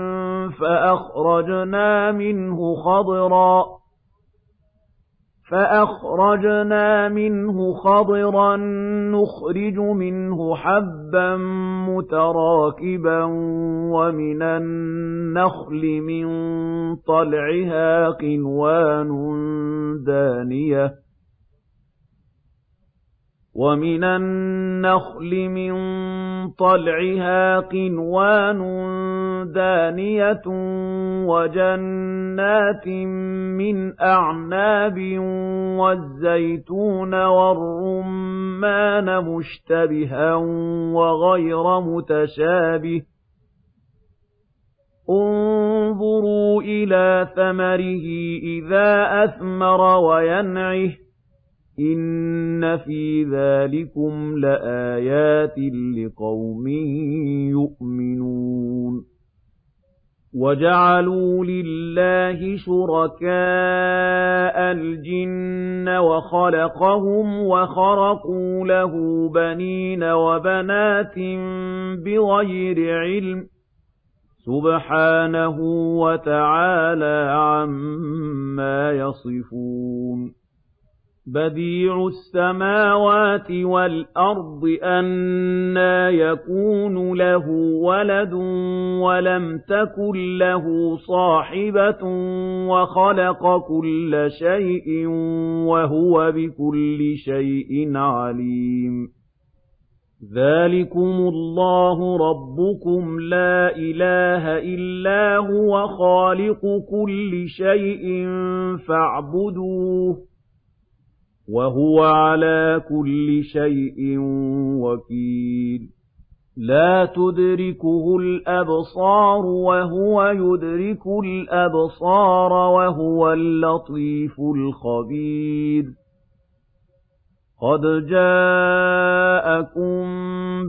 فَأَخْرَجْنَا مِنْهُ خَضِرًا فَأَخْرَجْنَا مِنْهُ خَضِرًا نُّخْرِجُ مِنْهُ حَبًّا مُّتَرَاكِبًا وَمِنَ النَّخْلِ مِن طَلْعِهَا قِنْوَانٌ دَانِيَةٌ وَمِنَ النَّخْلِ مِن طَلْعِهَا قِنْوَانٌ دَانِيَةٌ وَجَنَّاتٍ مِّنْ أَعْنَابٍ وَالزَّيْتُونَ وَالرُّمَّانَ مُشْتَبِهًا وَغَيْرَ مُتَشَابِهٍ ۗ انظُرُوا إِلَىٰ ثَمَرِهِ إِذَا أَثْمَرَ وَيَنْعِهِ إِنَّ فِي ذَٰلِكُمْ لَآيَاتٍ لِّقَوْمٍ يُؤْمِنُونَ وَجَعَلُوا لِلَّهِ شُرَكَاءَ الْجِنَّ وَخَلَقَهُمْ وَخَرَقُوا لَهُ بَنِينَ وَبَنَاتٍ بِغَيْرِ عِلْمٍ ۚ سُبْحَانَهُ وَتَعَالَىٰ عَمَّا يَصِفُونَ بَدِيعُ السَّمَاوَاتِ وَالْأَرْضِ أَنَّىٰ يَكُونُ لَهُ وَلَدٌ وَلَمْ تَكُن لَّهُ صَاحِبَةٌ وَخَلَقَ كُلَّ شَيْءٍ وَهُوَ بِكُلِّ شَيْءٍ عَلِيمٌ. ذَٰلِكُمُ اللَّهُ رَبُّكُمْ لَا إِلَٰهَ إِلَّا هُوَ خَالِقُ كُلِّ شَيْءٍ فَاعْبُدُوهُ وَهُوَ عَلَىٰ كُلِّ شَيْءٍ وَكِيلٌ. لَّا تُدْرِكُهُ الْأَبْصَارُ وَهُوَ يُدْرِكُ الْأَبْصَارَ وَهُوَ اللَّطِيفُ الْخَبِيرُ. قَدْ جَاءَكُم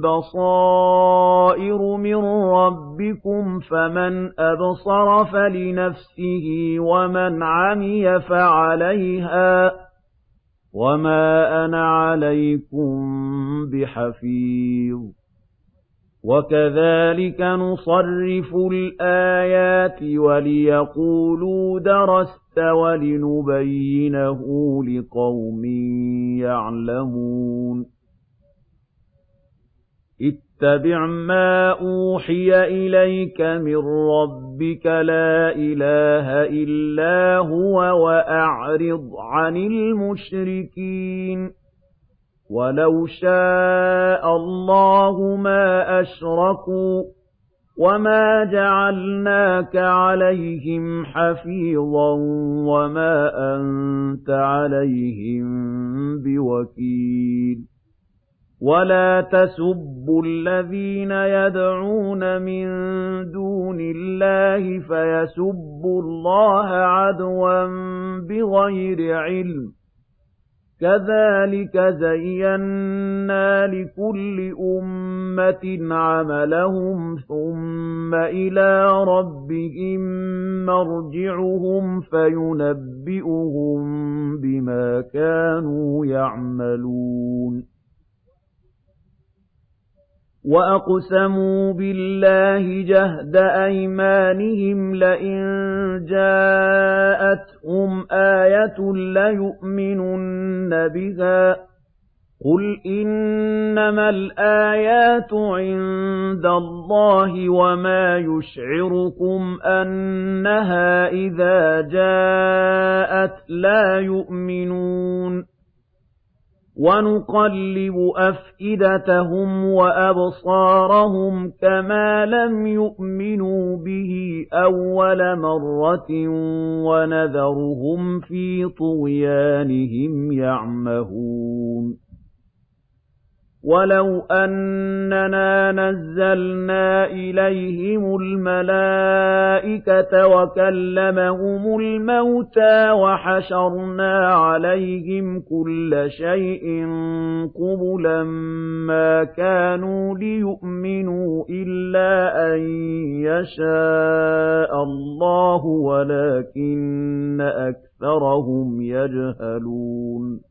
بَصَائِرُ مِن رَّبِّكُمْ ۖ فَمَنْ أَبْصَرَ فَلِنَفْسِهِ وَمَنْ عَمِيَ فَعَلَيْهَا وَمَا أَنَا عَلَيْكُم بِحَفِيظٍ وَكَذَٰلِكَ نُصَرِّفُ الْآيَاتِ وَلِيَقُولُوا دَرَسْتَ وَلِنُبَيِّنَهُ لِقَوْمٍ يَعْلَمُونَ اتَّبِعْ مَا أُوحِيَ إِلَيْكَ مِن رَّبِّكَ ۖ لَا إِلَٰهَ إِلَّا هُوَ وَأَعْرِضْ عَنِ الْمُشْرِكِينَ وَلَوْ شَاءَ اللَّهُ مَا أَشْرَكُوا ۗ وَمَا جَعَلْنَاكَ عَلَيْهِمْ حَفِيظًا وَمَا أَنتَ عَلَيْهِم بِوَكِيلٍ وَلَا تَسُبُّوا الَّذِينَ يَدْعُونَ مِن دُونِ اللَّهِ فَيَسُبُّوا اللَّهَ عَدْوًا بِغَيْرِ عِلْمٍ كَذَٰلِكَ زَيَّنَّا لِكُلِّ أُمَّةٍ عَمَلَهُمْ ثُمَّ إِلَىٰ رَبِّهِم مَّرْجِعُهُمْ فَيُنَبِّئُهُم بِمَا كَانُوا يَعْمَلُونَ وَأَقْسَمُوا بِاللَّهِ جَهْدَ أَيْمَانِهِمْ لَئِن جَاءَتْهُمْ آيَةٌ لَّيُؤْمِنُنَّ بِهَا ۚ قُلْ إِنَّمَا الْآيَاتُ عِندَ اللَّهِ وَمَا يُشْعِرُكُمْ أَنَّهَا إِذَا جَاءَتْ لَا يُؤْمِنُونَ وَنُقَلِّبُ أَفْئِدَتَهُمْ وَأَبْصَارَهُمْ كَمَا لَمْ يُؤْمِنُوا بِهِ أَوَّلَ مَرَّةٍ وَنَذَرُهُمْ فِي طُغْيَانِهِمْ يَعْمَهُونَ. وَلَوْ أَنَّنَا نَزَّلْنَا إِلَيْهِمُ الْمَلَائِكَةَ وَكَلَّمَهُمُ الْمَوْتَىٰ وَحَشَرْنَا عَلَيْهِمْ كُلَّ شَيْءٍ قُبُلًا مَّا كَانُوا لِيُؤْمِنُوا إِلَّا أَن يَشَاءَ اللَّهُ وَلَٰكِنَّ أَكْثَرَهُمْ يَجْهَلُونَ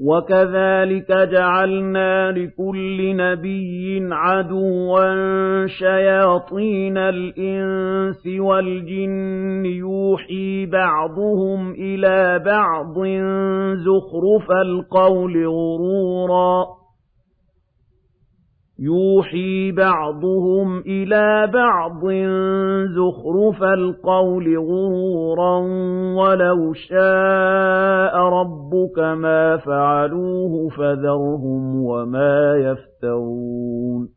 وَكَذَٰلِكَ جَعَلْنَا لِكُلِّ نَبِيٍّ عَدُوًّا شَيَاطِينَ الْإِنسِ وَالْجِنِّ يُوحِي بَعْضُهُمْ إِلَىٰ بَعْضٍ زُخْرُفَ الْقَوْلِ غُرُورًا يُوحِي بَعْضُهُمْ إِلَىٰ بَعْضٍ زُخْرُفَ الْقَوْلِ غُرُورًا ۚ وَلَوْ شَاءَ رَبُّكَ مَا فَعَلُوهُ فَذَرْهُمْ وَمَا يَفْتَرُونَ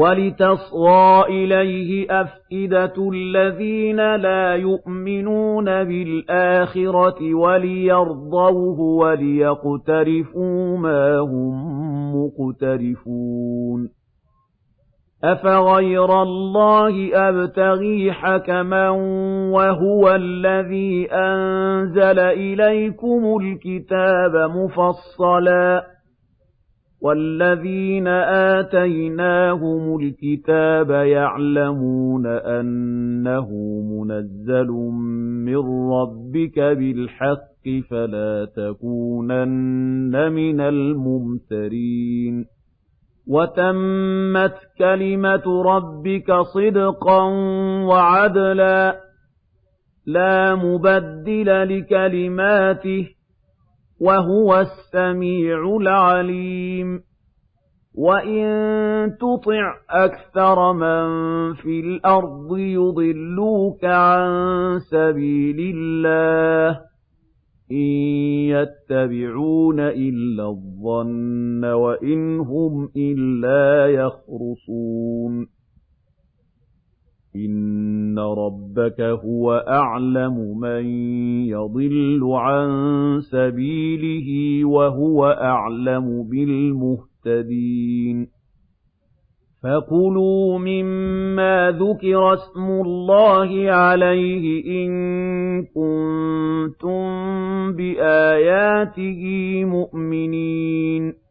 وَلِتَصْغَىٰ إِلَيْهِ أَفْئِدَةُ الَّذِينَ لَا يُؤْمِنُونَ بِالْآخِرَةِ وَلِيَرْضَوْهُ وَلِيَقْتَرِفُوا مَا هُم مُّقْتَرِفُونَ. أَفَغَيْرَ اللَّهِ أَبْتَغِي حَكَمًا وَهُوَ الَّذِي أَنزَلَ إِلَيْكُمُ الْكِتَابَ مُفَصَّلًا. وَالَّذِينَ آتَيْنَاهُمُ الْكِتَابَ يَعْلَمُونَ أَنَّهُ مُنَزَّلٌ مِّن رَّبِّكَ بِالْحَقِّ فَلَا تَكُونَنَّ مِنَ الْمُمْتَرِينَ وَتَمَّتْ كَلِمَةُ رَبِّكَ صِدْقًا وَعَدْلًا ۚ لَّا مُبَدِّلَ لِكَلِمَاتِهِ وَهُوَ السَّمِيعُ الْعَلِيمُ. وَإِن تُطِعْ أَكْثَرَ مَن فِي الْأَرْضِ يُضِلُّوكَ عَن سَبِيلِ اللَّهِ إِن يَتَّبِعُونَ إِلَّا الظَّنَّ وَإِنْ هُمْ إِلَّا يَخْرُصُونَ إِنَّ رَبَّكَ هُوَ أَعْلَمُ مَن يَضِلُّ عَن سَبِيلِهِ وَهُوَ أَعْلَمُ بِالْمُهْتَدِينَ فَكُلُوا مِمَّا ذُكِرَ اسْمُ اللَّهِ عَلَيْهِ إِن كُنتُم بِآيَاتِهِ مُؤْمِنِينَ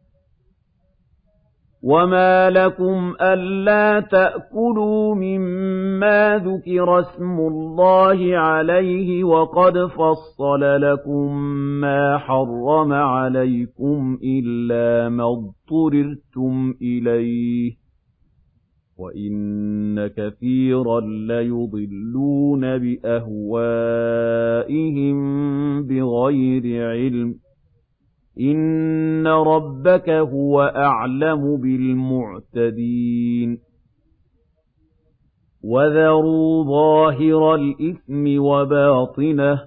وَمَا لَكُمْ أَلَّا تَأْكُلُوا مِمَّا ذُكِرَ اسْمُ اللَّهِ عَلَيْهِ وَقَدْ فَصَّلَ لَكُم مَّا حَرَّمَ عَلَيْكُمْ إِلَّا مَا اضْطُرِرْتُمْ إِلَيْهِ ۗ وَإِنَّ كَثِيرًا لَّيُضِلُّونَ بِأَهْوَائِهِم بِغَيْرِ عِلْمٍ إِنَّ رَبَّكَ هُوَ أَعْلَمُ بِالْمُعْتَدِينَ وَذَرُوا ظَاهِرَ الْإِثْمِ وَبَاطِنَهُ ۚ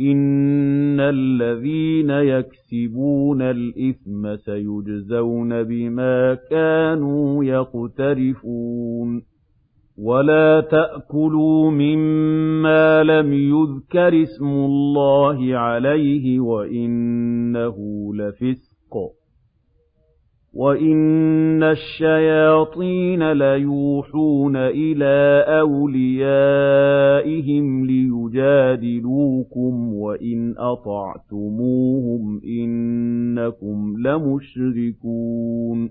إِنَّ الَّذِينَ يَكْسِبُونَ الْإِثْمَ سَيُجْزَوْنَ بِمَا كَانُوا يَقْتَرِفُونَ وَلَا تَأْكُلُوا مِمَّا لَمْ يُذْكَرِ اسْمُ اللَّهِ عَلَيْهِ وَإِنَّهُ لَفِسْقٌ ۗ وَإِنَّ الشَّيَاطِينَ لَيُوحُونَ إِلَىٰ أَوْلِيَائِهِمْ لِيُجَادِلُوكُمْ وَإِنْ أَطَعْتُمُوهُمْ إِنَّكُمْ لَمُشْرِكُونَ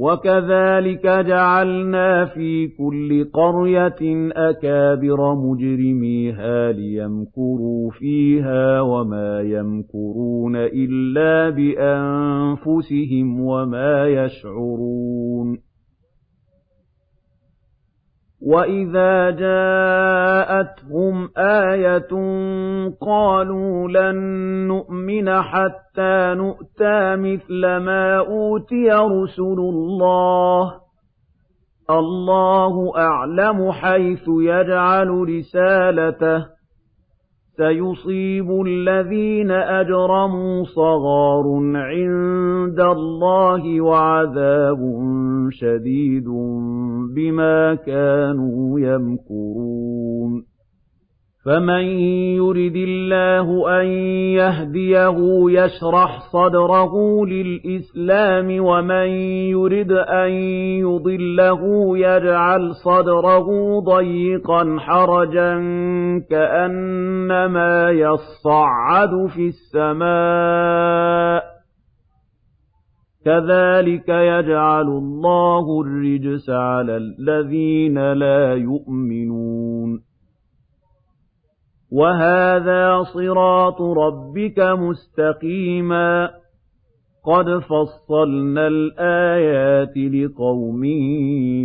وَكَذَٰلِكَ جَعَلْنَا فِي كُلِّ قَرْيَةٍ أَكَابِرَ مُجْرِمِيهَا لِيَمْكُرُوا فِيهَا وَمَا يَمْكُرُونَ إِلَّا بِأَنفُسِهِمْ وَمَا يَشْعُرُونَ وَإِذَا جَاءَتْهُمْ آيَةٌ قَالُوا لَن نُّؤْمِنَ حَتَّىٰ نُؤْتَىٰ مِثْلَ مَا أُوتِيَ رُسُلُ اللَّهِ ۘ اللَّهُ أَعْلَمُ حَيْثُ يَجْعَلُ رِسَالَتَهُ ۗ سَيُصِيبُ الَّذِينَ أَجْرَمُوا صَغَارٌ عِندَ اللَّهِ وَعَذَابٌ شَدِيدٌ بِمَا كَانُوا يَمْكُرُونَ. فَمَن يُرِدِ اللَّهُ أَن يَهْدِيَهُ يَشْرَحْ صَدْرَهُ لِلْإِسْلَامِ وَمَن يُرِدْ أَن يُضِلَّهُ يَجْعَلْ صَدْرَهُ ضَيِّقًا حَرَجًا كَأَنَّمَا يَصَّعَّدُ فِي السَّمَاءِ ۚ كَذَٰلِكَ يَجْعَلُ اللَّهُ الرِّجْسَ عَلَى الَّذِينَ لَا يُؤْمِنُونَ وَهَٰذَا صِرَاطُ رَبِّكَ مُسْتَقِيمًا قَدْ فَصَّلْنَا الْآيَاتِ لِقَوْمٍ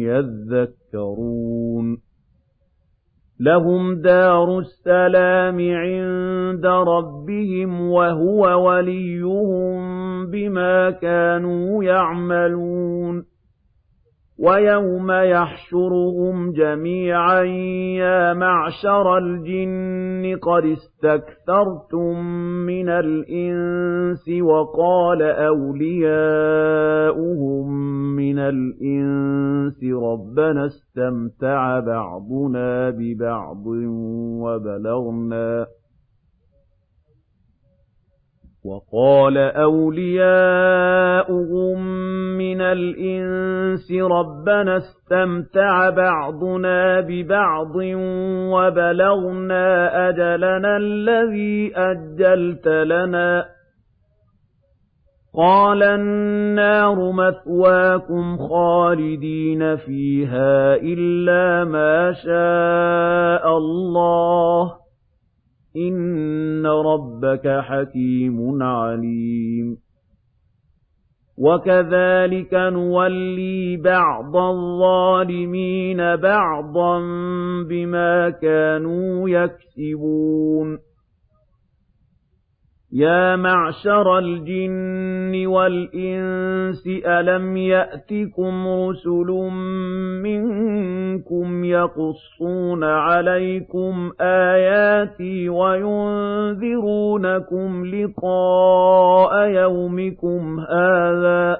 يَذَّكَّرُونَ لَهُمْ دَارُ السَّلَامِ عِندَ رَبِّهِمْ وَهُوَ وَلِيُّهُم بِمَا كَانُوا يَعْمَلُونَ وَيَوْمَ يَحْشُرُهُمْ جَمِيعًا يَا مَعْشَرَ الْجِنِّ قَدِ اسْتَكْثَرْتُم مِّنَ الْإِنسِ وَقَالَ أَوْلِيَاؤُهُم مِّنَ الْإِنسِ رَبَّنَا اسْتَمْتَعَ بَعْضُنَا بِبَعْضٍ وَبَلَغْنَا وَقَالَ أَوْلِيَاؤُهُم مِّنَ الْإِنسِ رَبَّنَا اسْتَمْتَعَ بَعْضُنَا بِبَعْضٍ وَبَلَغْنَا أَجَلَنَا الَّذِي أَجَّلْتَ لَنَا ۚ. قَالَ النَّارُ مَثْوَاكُمْ خَالِدِينَ فِيهَا إِلَّا مَا شَاءَ اللَّهُ ۗ. إِنَّ رَبَّكَ حَكِيمٌ عَلِيمٌ وَكَذَٰلِكَ نُوَلِّي بَعْضَ الظَّالِمِينَ بَعْضًا بِمَا كَانُوا يَكْسِبُونَ يَا مَعْشَرَ الْجِنِّ وَالْإِنسِ أَلَمْ يَأْتِكُمْ رُسُلٌ مِّنكُمْ يَقُصُّونَ عَلَيْكُمْ آيَاتِي وَيُنذِرُونَكُمْ لِقَاءَ يَوْمِكُمْ هَٰذَا ۚ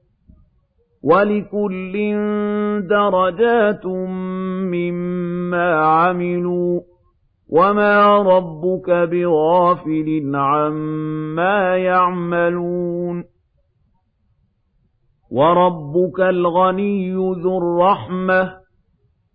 وَلِكُلٍّ دَرَجَاتٌ مِّمَّا عَمِلُوا ۚ وَمَا رَبُّكَ بِغَافِلٍ عَمَّا يَعْمَلُونَ وَرَبُّكَ الْغَنِيُّ ذُو الرَّحْمَةِ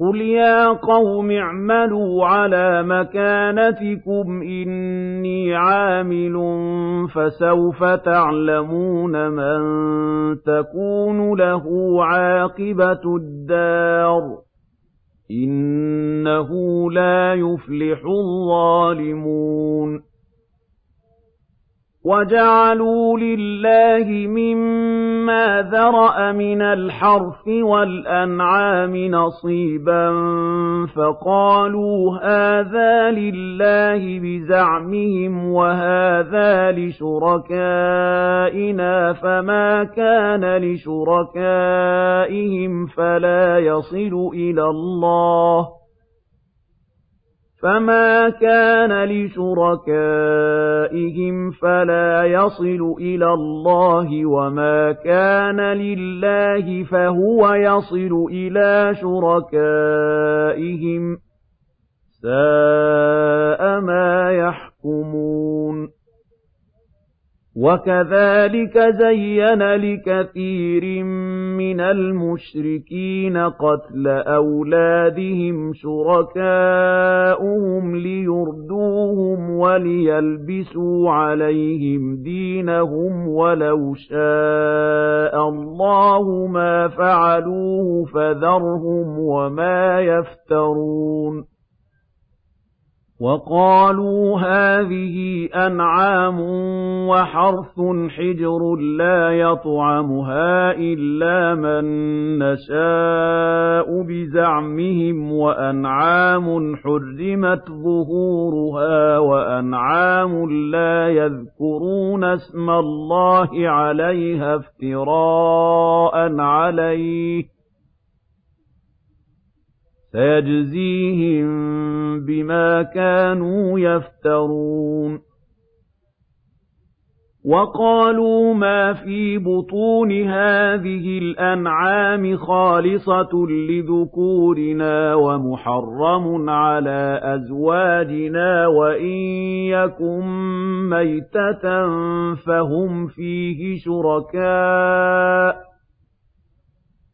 قُلْ يَا قَوْمِ اعْمَلُوا عَلَىٰ مَكَانَتِكُمْ إِنِّي عَامِلٌ ۖ فَسَوْفَ تَعْلَمُونَ مَن تَكُونُ لَهُ عَاقِبَةُ الدَّارِ ۗ إِنَّهُ لَا يُفْلِحُ الظَّالِمُونَ وَجَعَلُوا لِلَّهِ مِمَّا ذَرَأَ مِنَ الْحَرْثِ وَالْأَنْعَامِ نَصِيبًا فَقَالُوا هَٰذَا لِلَّهِ بِزَعْمِهِمْ وَهَٰذَا لِشُرَكَائِنَا فَمَا كَانَ لِشُرَكَائِهِمْ فَلَا يَصِلُ إِلَى اللَّهِ فَمَا كَانَ لِشُرَكَائِهِمْ فَلَا يَصِلُ إِلَى اللَّهِ وَمَا كَانَ لِلَّهِ فَهُوَ يَصِلُ إِلَىٰ شُرَكَائِهِمْ ۗ سَاءَ مَا يَحْكُمُونَ وَكَذَٰلِكَ زَيَّنَ لِكَثِيرٍ مِّنَ الْمُشْرِكِينَ قَتْلَ أَوْلَادِهِمْ شُرَكَاؤُهُمْ لِيُرْدُوهُمْ وَلِيَلْبِسُوا عَلَيْهِمْ دِينَهُمْ وَلَوْ شَاءَ اللَّهُ مَا فَعَلُوهُ فَذَرْهُمْ وَمَا يَفْتَرُونَ وَقَالُوا هَٰذِهِ أَنْعَامٌ وَحَرْثٌ حِجْرٌ لَّا يَطْعَمُهَا إِلَّا مَن نَّشَاءُ بِزَعْمِهِمْ وَأَنْعَامٌ حُرِّمَتْ ظُهُورُهَا وَأَنْعَامٌ لَّا يَذْكُرُونَ اسْمَ اللَّهِ عَلَيْهَا افْتِرَاءً عَلَيْهِ سَيَجْزِيهِم بِمَا كَانُوا يَفْتَرُونَ. وَقَالُوا مَا فِي بُطُونِ هَٰذِهِ الْأَنْعَامِ خَالِصَةٌ لِّذُكُورِنَا وَمُحَرَّمٌ عَلَىٰ أَزْوَاجِنَا وَإِن يَكُن مَّيْتَةً فَهُمْ فِيهِ شُرَكَاءُ.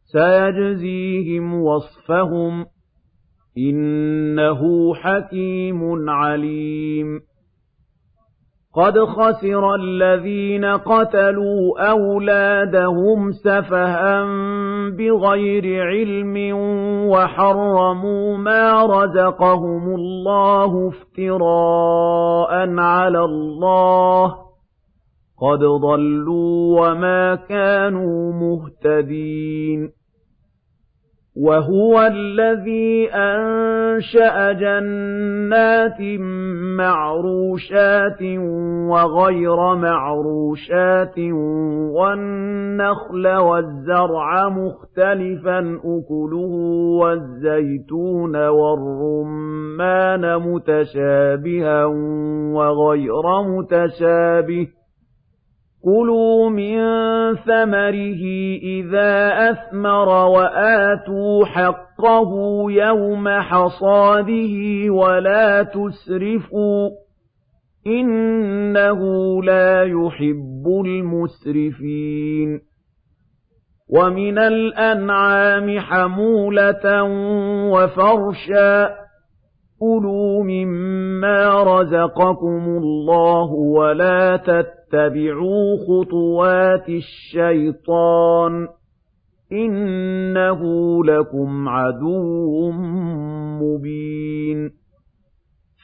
سَيَجْزِيهِمْ وَصْفَهُمْ. إِنَّهُ حَكِيمٌ عَلِيمٌ. قَدْ خَسِرَ الَّذِينَ قَتَلُوا أَوْلَادَهُمْ سَفَهًا بِغَيْرِ عِلْمٍ وَحَرَّمُوا مَا رَزَقَهُمُ اللَّهُ افْتِرَاءً عَلَى اللَّهِ ۚ. قَدْ ضَلُّوا وَمَا كَانُوا مُهْتَدِينَ. وَهُوَ الَّذِي أَنشَأَ جَنَّاتٍ مَّعْرُوشَاتٍ وَغَيْرَ مَعْرُوشَاتٍ وَالنَّخْلَ وَالزَّرْعَ مُخْتَلِفًا أُكُلُهُ وَالزَّيْتُونَ وَالرُّمَّانَ مُتَشَابِهًا وَغَيْرَ مُتَشَابِهٍ كُلُوا مِن ثَمَرِهِ إِذَا أَثْمَرَ وَآتُوا حَقَّهُ يَوْمَ حَصَادِهِ وَلَا تُسْرِفُوا ۚ إِنَّهُ لَا يُحِبُّ الْمُسْرِفِينَ وَمِنَ الْأَنْعَامِ حَمُولَةً وَفَرْشًا ۚ كُلُوا مِمَّا رَزَقَكُمُ اللَّهُ وَلَا تَتَّبِعُوا خُطُوَاتِ الشَّيْطَانِ ۚ إِنَّهُ لَكُمْ عَدُوٌّ مُّبِينٌ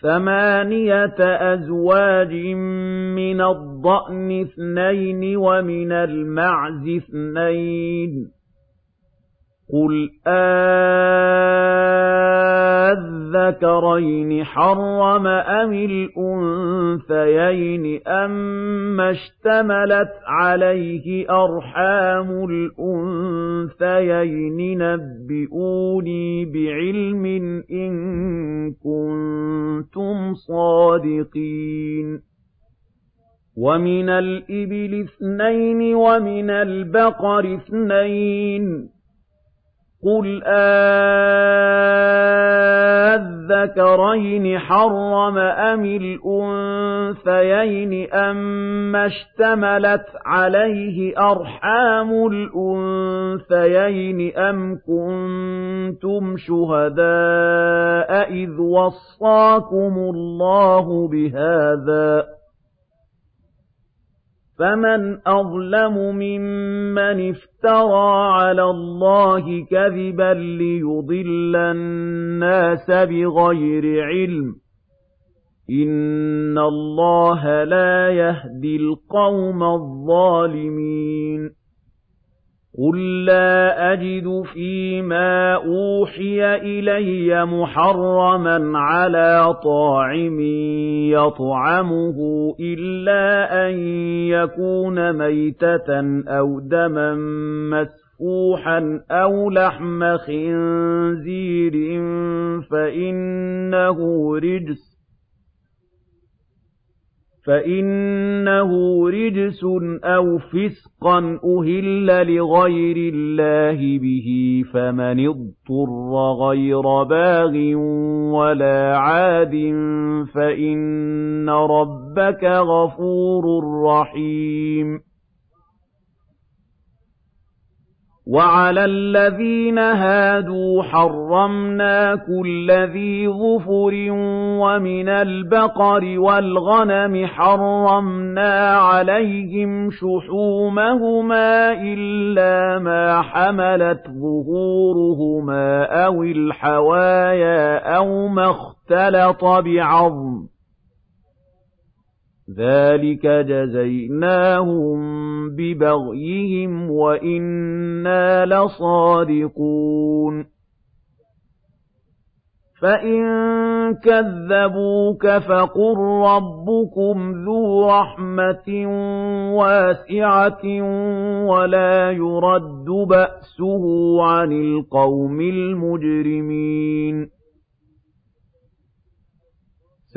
ثَمَانِيَةَ أَزْوَاجٍ مِّنَ الضَّأْنِ اثْنَيْنِ وَمِنَ الْمَعْزِ اثْنَيْنِ قُلْ الذَّكَرَيْنِ حَرَّمَ أَمِ الْأُنثَيَيْنِ أَمَّا اشْتَمَلَتْ عَلَيْهِ أَرْحَامُ الْأُنثَيَيْنِ نَبِّئُونِي بِعِلْمٍ إِن كُنتُمْ صَادِقِينَ وَمِنَ الْإِبِلِ اثْنَيْنِ وَمِنَ الْبَقَرِ اثْنَيْنِ قُلْ أَذَّكَرَيْنِ حَرَّمَ أَمِ الْأُنثَيَيْنِ أَمَّا اشْتَمَلَتْ عَلَيْهِ أَرْحَامُ الْأُنثَيَيْنِ أَمْ كُنتُمْ شُهَدَاءَ إِذْ وَصَّاكُمُ اللَّهُ بِهَٰذَا ۚ فَمَنْ أَظْلَمُ مِمَّنِ افْتَرَىٰ عَلَى اللَّهِ كَذِبًا لِّيُضِلَّ النَّاسَ بِغَيْرِ عِلْمٍ ۗ إِنَّ اللَّهَ لَا يَهْدِي الْقَوْمَ الظَّالِمِينَ قُل لَّا أَجِدُ فِي مَا أُوحِيَ إِلَيَّ مُحَرَّمًا عَلَىٰ طَاعِمٍ يَطْعَمُهُ إِلَّا أَن يَكُونَ مَيْتَةً أَوْ دَمًا مَّسْفُوحًا أَوْ لَحْمَ خِنزِيرٍ فَإِنَّهُ رِجْسٌ فَإِنَّهُ رِجْسٌ أَوْ فِسْقًا أُهِلَّ لِغَيْرِ اللَّهِ بِهِ ۖ فَمَنِ اضْطُرَّ غَيْرَ بَاغٍ وَلَا عَادٍ فَإِنَّ رَبَّكَ غَفُورٌ رَّحِيمٌ وَعَلَى الَّذِينَ هَادُوا حَرَّمْنَا كُلَّ ذِي ظُفُرٍ ۖ وَمِنَ الْبَقَرِ وَالْغَنَمِ حَرَّمْنَا عَلَيْهِمْ شُحُومَهُمَا إِلَّا مَا حَمَلَتْ ظُهُورُهُمَا أَوِ الْحَوَايَا أَوْ مَا اخْتَلَطَ بِعَظْمٍ ۚ ذَٰلِكَ جَزَيْنَاهُم بِبَغْيِهِمْ وَإِنَّا لَصَادِقُونَ فَإِن كَذَّبُوكَ فَقُل رَّبُّكُمْ ذُو رَحْمَةٍ وَاسِعَةٍ وَلَا يُرَدُّ بَأْسُهُ عَنِ الْقَوْمِ الْمُجْرِمِينَ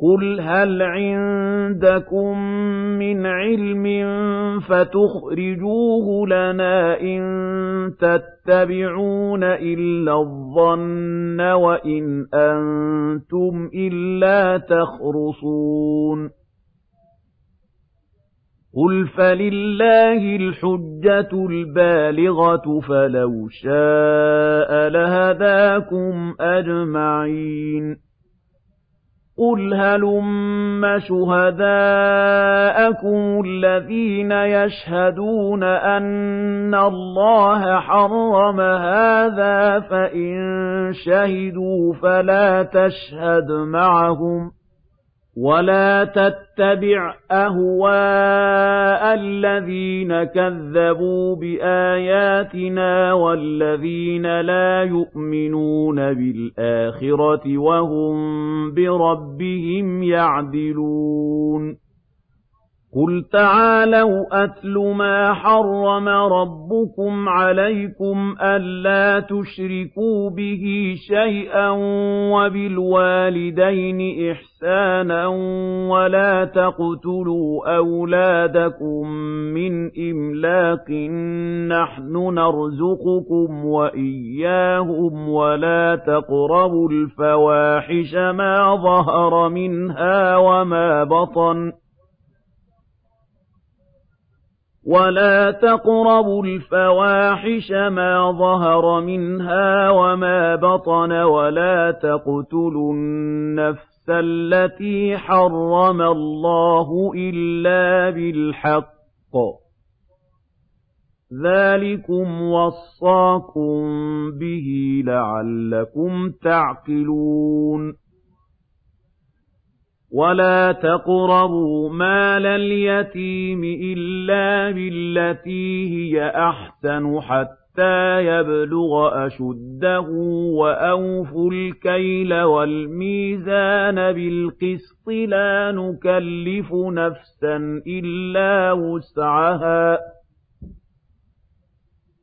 قُلْ هَلْ عِندَكُم مِّنْ عِلْمٍ فَتُخْرِجُوهُ لَنَا ۖ إِن تَتَّبِعُونَ إِلَّا الظَّنَّ وَإِنْ أَنتُمْ إِلَّا تَخْرُصُونَ قُلْ فَلِلَّهِ الْحُجَّةُ الْبَالِغَةُ فَلَوْ شَاءَ لَهَدَاكُمْ أَجْمَعِينَ قُلْ هَلُمَّ شُهَدَاءَكُمُ الَّذِينَ يَشْهَدُونَ أَنَّ اللَّهَ حَرَّمَ هَٰذَا ۖ فَإِن شَهِدُوا فَلَا تَشْهَدْ مَعَهُمْ ۚ وَلَا تَتَّبِعْ أَهْوَاءَ الَّذِينَ كَذَّبُوا بِآيَاتِنَا وَالَّذِينَ لَا يُؤْمِنُونَ بِالْآخِرَةِ وَهُم بِرَبِّهِمْ يَعْدِلُونَ قُلْ تَعَالَوْا أَتْلُ مَا حَرَّمَ رَبُّكُمْ عَلَيْكُمْ أَلَّا تُشْرِكُوا بِهِ شَيْئًا وَبِالْوَالِدَيْنِ إِحْسَانًا وَلَا تَقْتُلُوا أَوْلَادَكُم مِّنْ إِمْلَاقٍ ۖ نَّحْنُ نَرْزُقُكُمْ وَإِيَّاهُمْ ۖ وَلَا تَقْرَبُوا الْفَوَاحِشَ مَا ظَهَرَ مِنْهَا وَمَا بَطَنَ وَلَا تَقْرَبُوا الْفَوَاحِشَ مَا ظَهَرَ مِنْهَا وَمَا بَطَنَ وَلَا تَقْتُلُوا النَّفْسَ الَّتِي حَرَّمَ اللَّهُ إِلَّا بِالْحَقِّ. ذَٰلِكُمْ وَصَّاكُم بِهِ لَعَلَّكُمْ تَعْقِلُونَ وَلَا تَقْرَبُوا مَالَ الْيَتِيمِ إِلَّا بِالَّتِي هِيَ أَحْسَنُ حَتَّىٰ يَبْلُغَ أَشُدَّهُ ۖ وَأَوْفُوا الْكَيْلَ وَالْمِيزَانَ بِالْقِسْطِ ۖ لَا نُكَلِّفُ نَفْسًا إِلَّا وُسْعَهَا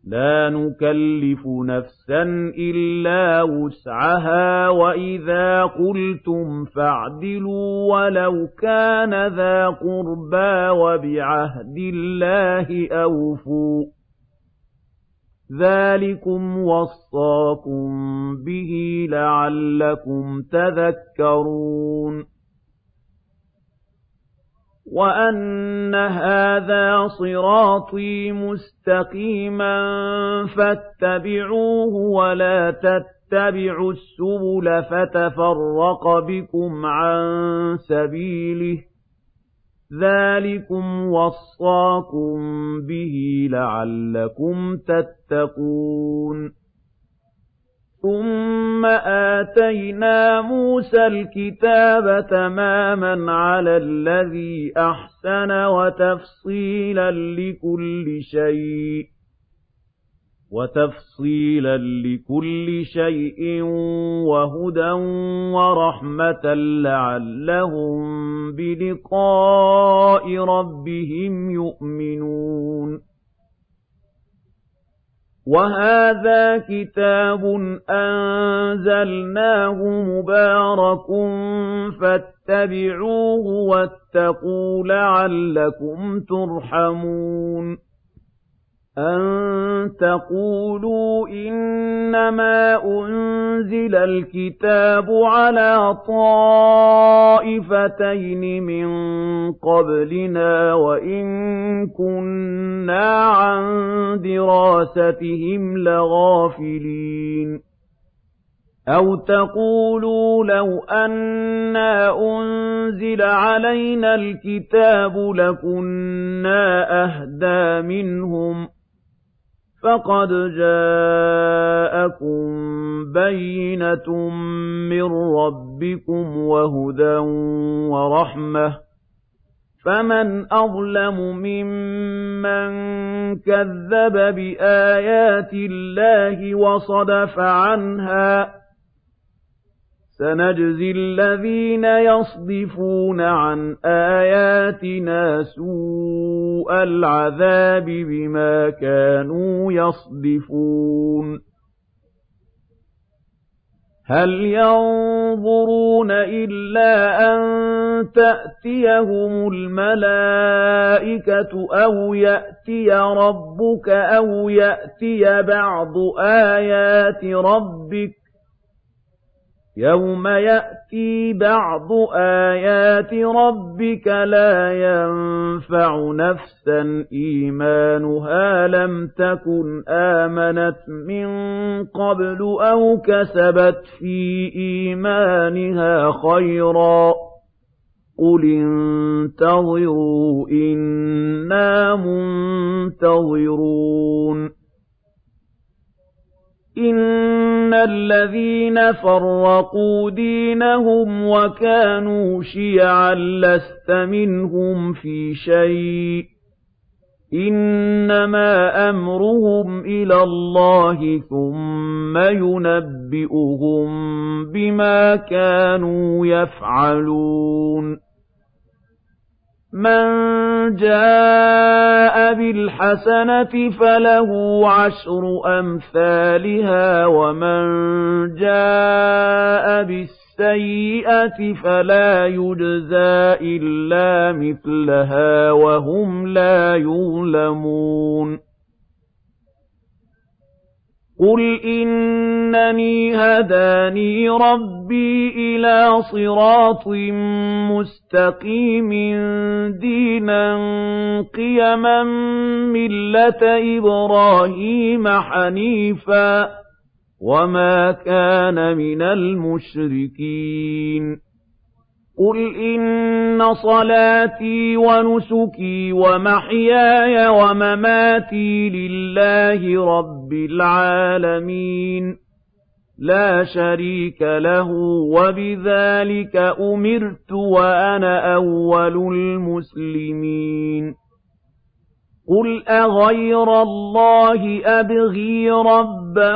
لَا نُكَلِّفُ نَفْسًا إِلَّا وُسْعَهَا ۖ وَإِذَا قُلْتُمْ فَاعْدِلُوا وَلَوْ كَانَ ذَا قُرْبَىٰ ۖ وَبِعَهْدِ اللَّهِ أَوْفُوا ۚ. ذَٰلِكُمْ وَصَّاكُم بِهِ لَعَلَّكُمْ تَذَكَّرُونَ. وَأَنَّ هَٰذَا صِرَاطِي مُسْتَقِيمًا فَاتَّبِعُوهُ ۖ وَلَا تَتَّبِعُوا السُّبُلَ فَتَفَرَّقَ بِكُمْ عَن سَبِيلِهِ ۚ ذَٰلِكُمْ وَصَّاكُم بِهِ لَعَلَّكُمْ تَتَّقُونَ ثُمَّ آتَيْنَا مُوسَى الْكِتَابَ تَمَامًا عَلَى الَّذِي أَحْسَنَ وَتَفْصِيلًا لِّكُلِّ شَيْءٍ وَتَفْصِيلًا لِّكُلِّ شَيْءٍ وَهُدًى وَرَحْمَةً لَّعَلَّهُم بِلِقَاءِ رَبِّهِمْ يُؤْمِنُونَ وَهَٰذَا كِتَابٌ أَنزَلْنَاهُ مُبَارَكٌ فَاتَّبِعُوهُ وَاتَّقُوا لَعَلَّكُمْ تُرْحَمُونَ أَن تَقُولُوا إِنَّمَا أُنزِلَ الْكِتَابُ عَلَىٰ طَائِفَتَيْنِ مِن قَبْلِنَا وَإِن كُنَّا عَن دِرَاسَتِهِمْ لَغَافِلِينَ. أَوْ تَقُولُوا لَوْ أَنَّا أُنزِلَ عَلَيْنَا الْكِتَابُ لَكُنَّا أَهْدَىٰ مِنْهُمْ ۚ فَقَدْ جَاءَكُم بَيِّنَةٌ مِّن رَّبِّكُمْ وَهُدًى وَرَحْمَةٌ ۚ. فَمَنْ أَظْلَمُ مِمَّن كَذَّبَ بِآيَاتِ اللَّهِ وَصَدَفَ عَنْهَا ۗ سَنَجْزِي الَّذِينَ يَصْدِفُونَ عَنْ آيَاتِنَا سُوءَ الْعَذَابِ بِمَا كَانُوا يَصْدِفُونَ هَلْ يَنظُرُونَ إِلَّا أَن تَأْتِيَهُمُ الْمَلَائِكَةُ أَوْ يَأْتِيَ رَبُّكَ أَوْ يَأْتِيَ بَعْضُ آيَاتِ رَبِّكَ ۗ يَوْمَ يَأْتِي بَعْضُ آيَاتِ رَبِّكَ لَا يَنفَعُ نَفْسًا إِيمَانُهَا لَمْ تَكُنْ آمَنَتْ مِن قَبْلُ أَوْ كَسَبَتْ فِي إِيمَانِهَا خَيْرًا ۗ قُلِ انتَظِرُوا إِنَّا مُنتَظِرُونَ إِنَّ الَّذِينَ فَرَّقُوا دِينَهُمْ وَكَانُوا شِيَعًا لَّسْتَ مِنْهُمْ فِي شَيْءٍ ۚ إِنَّمَا أَمْرُهُمْ إِلَى اللَّهِ ثُمَّ يُنَبِّئُهُم بِمَا كَانُوا يَفْعَلُونَ مَن جَاءَ بِالْحَسَنَةِ فَلَهُ عَشْرُ أَمْثَالِهَا ۖ وَمَن جَاءَ بِالسَّيِّئَةِ فَلَا يُجْزَىٰ إِلَّا مِثْلَهَا وَهُمْ لَا يُظْلَمُونَ. قُلْ إِنَّنِي هَدَانِي رَبِّي إِلَىٰ صِرَاطٍ مُّسْتَقِيمٍ دِينًا قِيَمًا مِّلَّةَ إِبْرَاهِيمَ حَنِيفًا ۖ وَمَا كَانَ مِنَ الْمُشْرِكِينَ قُلْ إِنَّ صَلَاتِي وَنُسُكِي وَمَحْيَايَ وَمَمَاتِي لِلَّهِ رَبِّ الْعَالَمِينَ لَا شَرِيكَ لَهُ وَبِذَٰلِكَ أُمِرْتُ وَأَنَا أَوَّلُ الْمُسْلِمِينَ قُلْ أَغَيْرَ اللَّهِ أَبْغِي رَبًّا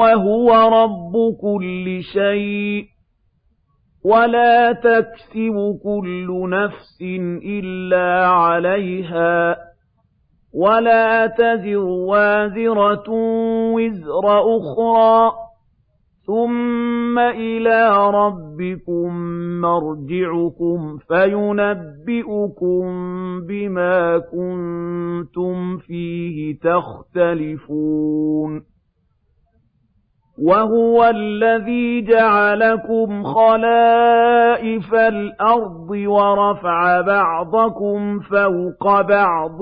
وَهُوَ رَبُّ كُلِّ شَيْءٍ وَلَا تَكْسِبُ كُلُّ نَفْسٍ إِلَّا عَلَيْهَا وَلَا تَزِرُ وَازِرَةٌ وِزْرَ أُخْرَىٰ ثُمَّ إِلَىٰ رَبِّكُم مَّرْجِعُكُمْ فَيُنَبِّئُكُم بِمَا كُنتُمْ فِيهِ تَخْتَلِفُونَ وَهُوَ الَّذِي جَعَلَكُمْ خَلَائِفَ الْأَرْضِ وَرَفَعَ بَعْضَكُمْ فَوْقَ بَعْضٍ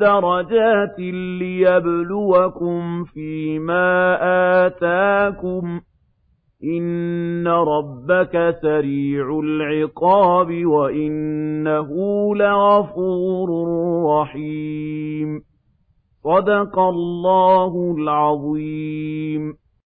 دَرَجَاتٍ لِّيَبْلُوَكُمْ فِي مَا آتَاكُمْ ۗ إِنَّ رَبَّكَ سَرِيعُ الْعِقَابِ وَإِنَّهُ لَغَفُورٌ رَّحِيمٌ. صدق الله العظيم.